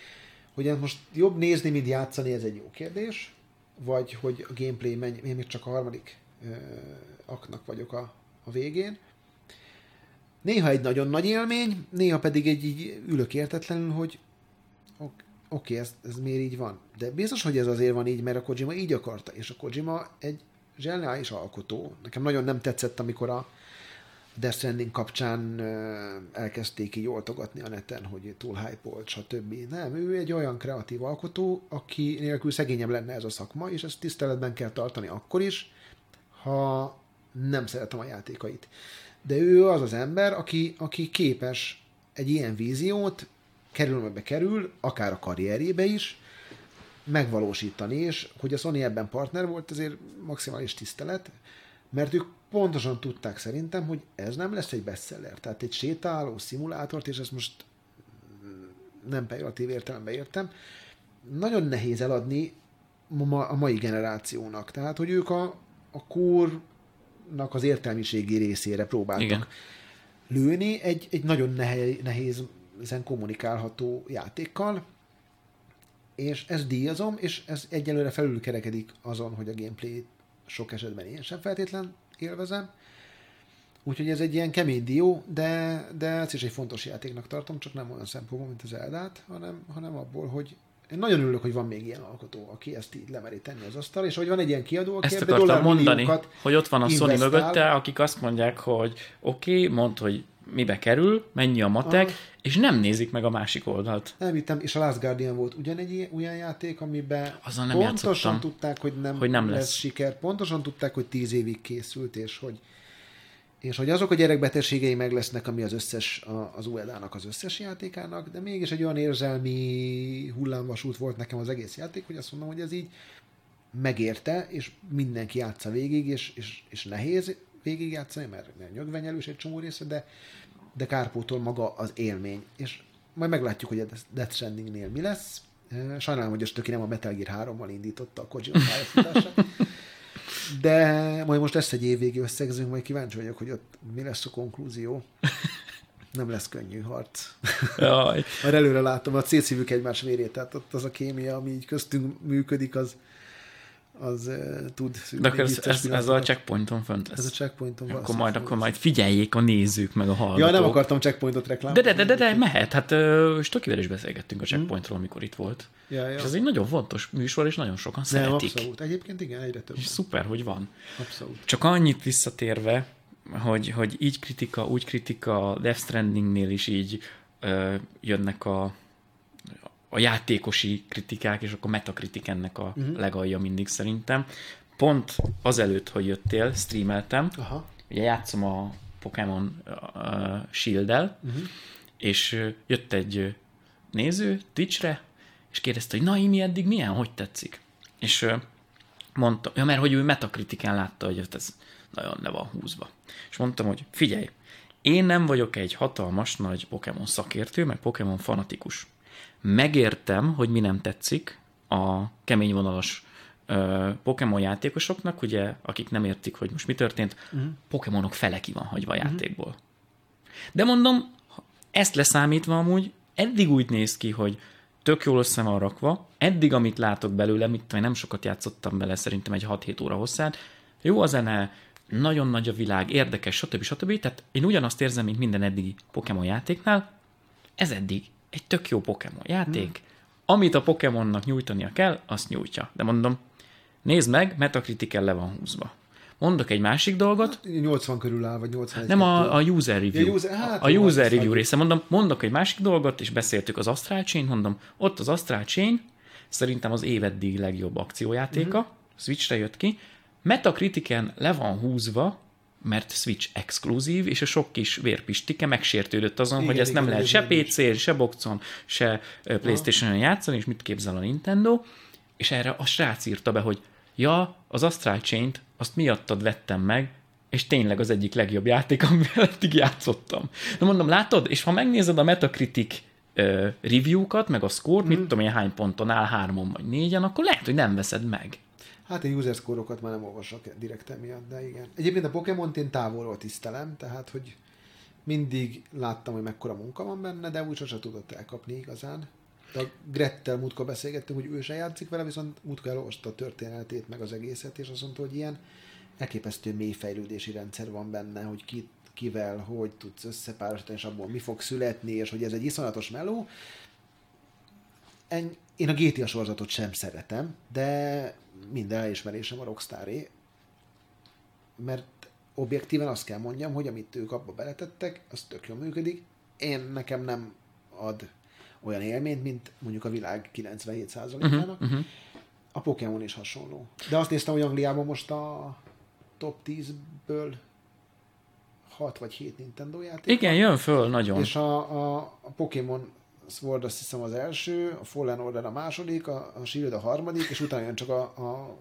hogy most jobb nézni, mint játszani, ez egy jó kérdés, vagy hogy a gameplay menj, én még csak a harmadik ö, aknak vagyok a, a végén. Néha egy nagyon nagy élmény, néha pedig egy így ülök értetlenül, hogy oké, okay, ez, ez miért így van? De biztos, hogy ez azért van így, mert a Kojima így akarta, és a Kojima egy zseniális alkotó. Nekem nagyon nem tetszett, amikor a Death Stranding kapcsán elkezdték így oltogatni a neten, hogy túl hype stb. Nem, ő egy olyan kreatív alkotó, aki nélkül szegényebb lenne ez a szakma, és ezt tiszteletben kell tartani akkor is, ha nem szeretem a játékait. De ő az az ember, aki, aki képes egy ilyen víziót kerül, kerül, akár a karrierjébe is, megvalósítani, és hogy a Sony ebben partner volt, ezért maximális tisztelet, mert ők pontosan tudták szerintem, hogy ez nem lesz egy bestseller. Tehát egy sétáló szimulátort, és ezt most nem pejoratív értelemben értem, nagyon nehéz eladni a mai generációnak. Tehát, hogy ők a, a kórnak az értelmiségi részére próbáltak Igen. lőni egy, egy nagyon nehéz ezen kommunikálható játékkal, és ezt díjazom, és ez egyelőre felülkerekedik azon, hogy a gameplay sok esetben én sem feltétlen élvezem. Úgyhogy ez egy ilyen kemény dió, de, de ez is egy fontos játéknak tartom, csak nem olyan szempontból, mint az Eldát, hanem, hanem abból, hogy én nagyon örülök, hogy van még ilyen alkotó, aki ezt így lemeri tenni az asztal, és hogy van egy ilyen kiadó, aki ezt akartam mondani, hogy ott van a Sony mögötte, akik azt mondják, hogy oké, okay, mondd, hogy mibe kerül, mennyi a matek, Aha. és nem nézik meg a másik oldalt. Nem hittem, és a Last Guardian volt ugyanegy olyan játék, amiben Azon nem pontosan játszottam, tudták, hogy nem, hogy nem lesz. lesz siker, pontosan tudták, hogy tíz évig készült, és hogy és hogy azok a gyerekbetegségei meg lesznek, ami az összes, az UEDA-nak az összes játékának, de mégis egy olyan érzelmi hullámvasút volt nekem az egész játék, hogy azt mondom, hogy ez így megérte, és mindenki játsza végig, és, és, és nehéz, végigjátszani, mert, mert nyögvenyelős egy csomó része, de, de kárpótol maga az élmény. És majd meglátjuk, hogy a Death Strandingnél mi lesz. Sajnálom, hogy a Stöki nem a Metal Gear 3-mal indította a Kojima pályafutását. De majd most lesz egy évvégi összegzőnk, majd kíváncsi vagyok, hogy ott mi lesz a konklúzió. Nem lesz könnyű harc. Jaj. Már előre látom, a célszívük egymás vérét, tehát ott az a kémia, ami így köztünk működik, az, az uh, tud De akkor ez, ez, ez, a checkpointon fönt lesz. Ez a checkpointon Akkor majd, akkor majd figyeljék a nézők, meg a hallgatók. Ja, nem akartam checkpointot reklámozni. De, de, de, de, de mehet. Hát uh, Stokivel is beszélgettünk a checkpointról, amikor itt volt. Ja, ja. És ez egy nagyon fontos műsor, és nagyon sokan Nem, szeretik. abszolút. Egyébként igen, egyre több. És szuper, hogy van. Abszolút. Csak annyit visszatérve, hogy, hogy így kritika, úgy kritika, Death Strandingnél is így ö, jönnek a, a játékosi kritikák, és akkor metakritik ennek a uh-huh. legalja mindig szerintem. Pont azelőtt, hogy jöttél, streameltem, Aha. ugye játszom a Pokémon uh, Shield-el, uh-huh. és jött egy néző Twitchre, és kérdezte, hogy na, mi eddig milyen, hogy tetszik? És mondta, ja, mert hogy ő metakritikán látta, hogy ez nagyon le van húzva. És mondtam, hogy figyelj, én nem vagyok egy hatalmas nagy Pokémon szakértő, meg Pokémon fanatikus. Megértem, hogy mi nem tetszik a kemény vonalas Pokémon játékosoknak, ugye, akik nem értik, hogy most mi történt, uh-huh. Pokémonok fele ki van hagyva a játékból. De mondom, ezt leszámítva amúgy, eddig úgy néz ki, hogy tök jól össze van rakva, eddig, amit látok belőle, mit nem sokat játszottam bele, szerintem egy 6-7 óra hosszát, jó a zene, nagyon nagy a világ, érdekes, stb. stb. Tehát én ugyanazt érzem, mint minden eddigi Pokémon játéknál, ez eddig egy tök jó Pokémon játék, hmm. amit a Pokémonnak nyújtania kell, azt nyújtja. De mondom, nézd meg, Metacritiken le van húzva. Mondok egy másik dolgot, 80 körül áll, vagy 81. nem a, a user review. Ja, user- hát a user azt review része. Mondom, mondok egy másik dolgot, és beszéltük az Astral Chain, mondom, ott az Astral Chain, szerintem az éveddig legjobb akciójátéka, uh-huh. Switchre jött ki. Metacritiken le van húzva, mert Switch exkluzív, és a sok kis vérpistike megsértődött azon, Igen, hogy ezt nem igen, lehet ez se. PC-n, se boxon, se Playstation-on játszani, és mit képzel a Nintendo, és erre a srác írta be, hogy ja, az Astral Chain-t, azt miattad vettem meg, és tényleg az egyik legjobb játék, amivel eddig játszottam. Na mondom, látod? És ha megnézed a Metacritic review-kat, meg a score, Hmm. mit tudom én hány ponton áll, hármon vagy négyen, akkor lehet, hogy nem veszed meg. Hát én user score-okat már nem olvasok direkt emiatt, de igen. Egyébként a Pokémon-t én távolról tisztelem, tehát hogy mindig láttam, hogy mekkora munka van benne, de úgy sose tudott elkapni igazán. De a Grettel múltkor beszélgettünk, hogy ő se játszik vele, viszont múltkor elolvasta a történetét, meg az egészet, és azt mondta, hogy ilyen elképesztő mély fejlődési rendszer van benne, hogy ki, kivel, hogy tudsz összepárosítani, és abból mi fog születni, és hogy ez egy iszonyatos meló. En- Én a GTA sorozatot sem szeretem, de minden elismerésem a Rockstaré, mert objektíven azt kell mondjam, hogy amit ők abba beletettek, az tök jól működik. Én nekem nem ad olyan élményt, mint mondjuk a világ 97%-ának. Uh-huh, uh-huh. A Pokémon is hasonló. De azt néztem, hogy Angliában most a top 10-ből 6 vagy 7 Nintendo játék. Igen, jön föl nagyon. És a, a, a Pokémon Sword azt hiszem az első, a Fallen Order a második, a, a Shield a harmadik, és utána jön csak a, a,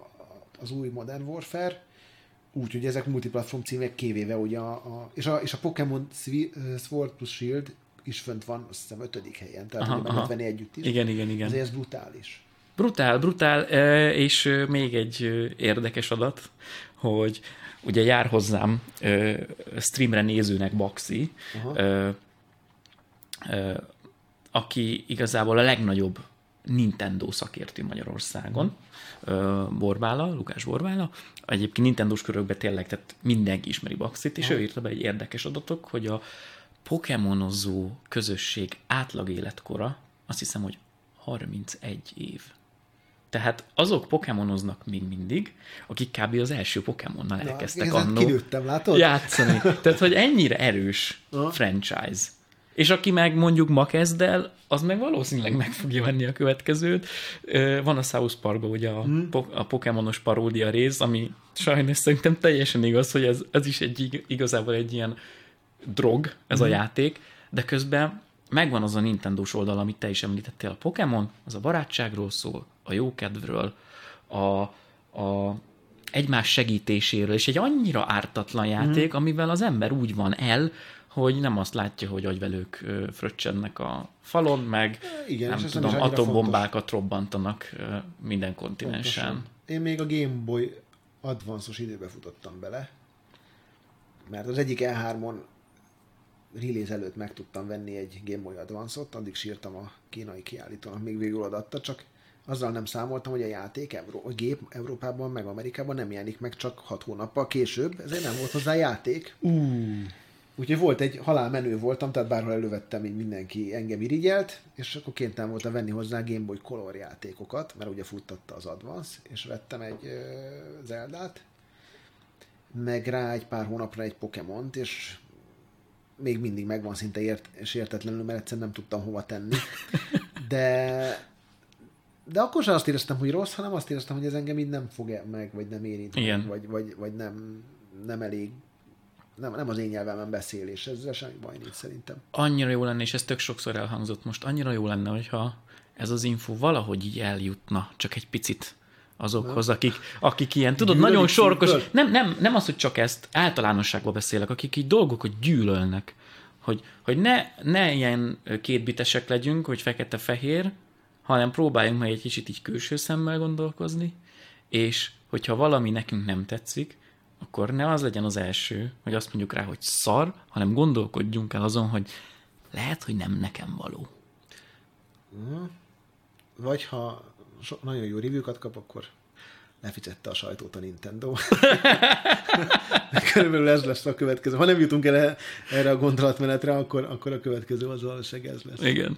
az új Modern Warfare, úgyhogy ezek multiplatform címek kivéve ugye a, a és, a, és a Pokémon Sword plus Shield is fönt van, azt hiszem ötödik helyen, tehát Aha, ugye meg venni együtt is. Igen, igen, igen. Ezért ez brutális. Brutál, brutál, és még egy érdekes adat, hogy ugye jár hozzám streamre nézőnek Baxi, Aha. Aki igazából a legnagyobb Nintendo szakértő Magyarországon, Borbála, Lukás Borbála. Egyébként Nintendós körökben tényleg, tehát mindenki ismeri Baxit, és ő írta be egy érdekes adatok, hogy a Pokémonozó közösség átlag életkora, azt hiszem, hogy 31 év. Tehát azok pokémonoznak még mindig, akik kb. az első Pokémonnal Na, elkezdtek annó kinőttem, látod? játszani. Tehát, hogy ennyire erős franchise. És aki meg mondjuk ma kezd el, az meg valószínűleg meg fogja venni a következőt. Van a South Parkban ugye a, Hmm. po- a Pokémonos paródia rész, ami sajnos szerintem teljesen igaz, hogy ez, ez is egy, ig- igazából egy ilyen drog, ez Hmm. a játék, de közben megvan az a Nintendo-s oldal, amit te is említettél. A Pokémon, az a barátságról szól, a jókedvről, a, a egymás segítéséről, és egy annyira ártatlan játék, Mhm. amivel az ember úgy van el, hogy nem azt látja, hogy agyvelők fröccsennek a falon, meg Igen, nem nem tudom, annyira atombombákat robbantanak ö, minden kontinensen. Pontosan. Én még a Game Boy Advance-os időbe futottam bele, mert az egyik E3-on release előtt meg tudtam venni egy Game Boy Advance-ot, addig sírtam a kínai kiállítónak, még végül odaadta, csak azzal nem számoltam, hogy a játék, Euró- a gép Európában, meg Amerikában nem jelenik meg csak hat hónappal később, ezért nem volt hozzá játék. Uh. Úgyhogy volt egy halálmenő voltam, tehát bárhol elővettem, így mindenki engem irigyelt, és akkor kénytelen voltam venni hozzá Game Boy Color játékokat, mert ugye futtatta az Advance, és vettem egy uh, Zeldát, meg rá egy pár hónapra egy Pokémont, és még mindig megvan szinte ért, és értetlenül, mert egyszerűen nem tudtam hova tenni. De, de akkor sem azt éreztem, hogy rossz, hanem azt éreztem, hogy ez engem így nem fog meg, vagy nem érint, Igen. vagy, vagy, vagy nem, nem elég nem, nem az én nyelvemen beszél, és ezzel semmi baj nincs szerintem. Annyira jó lenne, és ez tök sokszor elhangzott most, annyira jó lenne, hogyha ez az info valahogy így eljutna, csak egy picit azokhoz, akik, akik ilyen, tudod, Gyűlölik nagyon sorkos, nem, nem, nem az, hogy csak ezt, általánosságban beszélek, akik így dolgokat gyűlölnek, hogy, hogy ne, ne ilyen kétbitesek legyünk, hogy fekete-fehér, hanem próbáljunk meg egy kicsit így külső szemmel gondolkozni, és hogyha valami nekünk nem tetszik, akkor ne az legyen az első, hogy azt mondjuk rá, hogy szar, hanem gondolkodjunk el azon, hogy lehet, hogy nem nekem való. Vagy ha so, nagyon jó review-kat kap, akkor leficette a sajtót a Nintendo. Körülbelül ez lesz a következő. Ha nem jutunk el erre a gondolatmenetre, akkor, akkor a következő az valószínűleg ez lesz. Igen.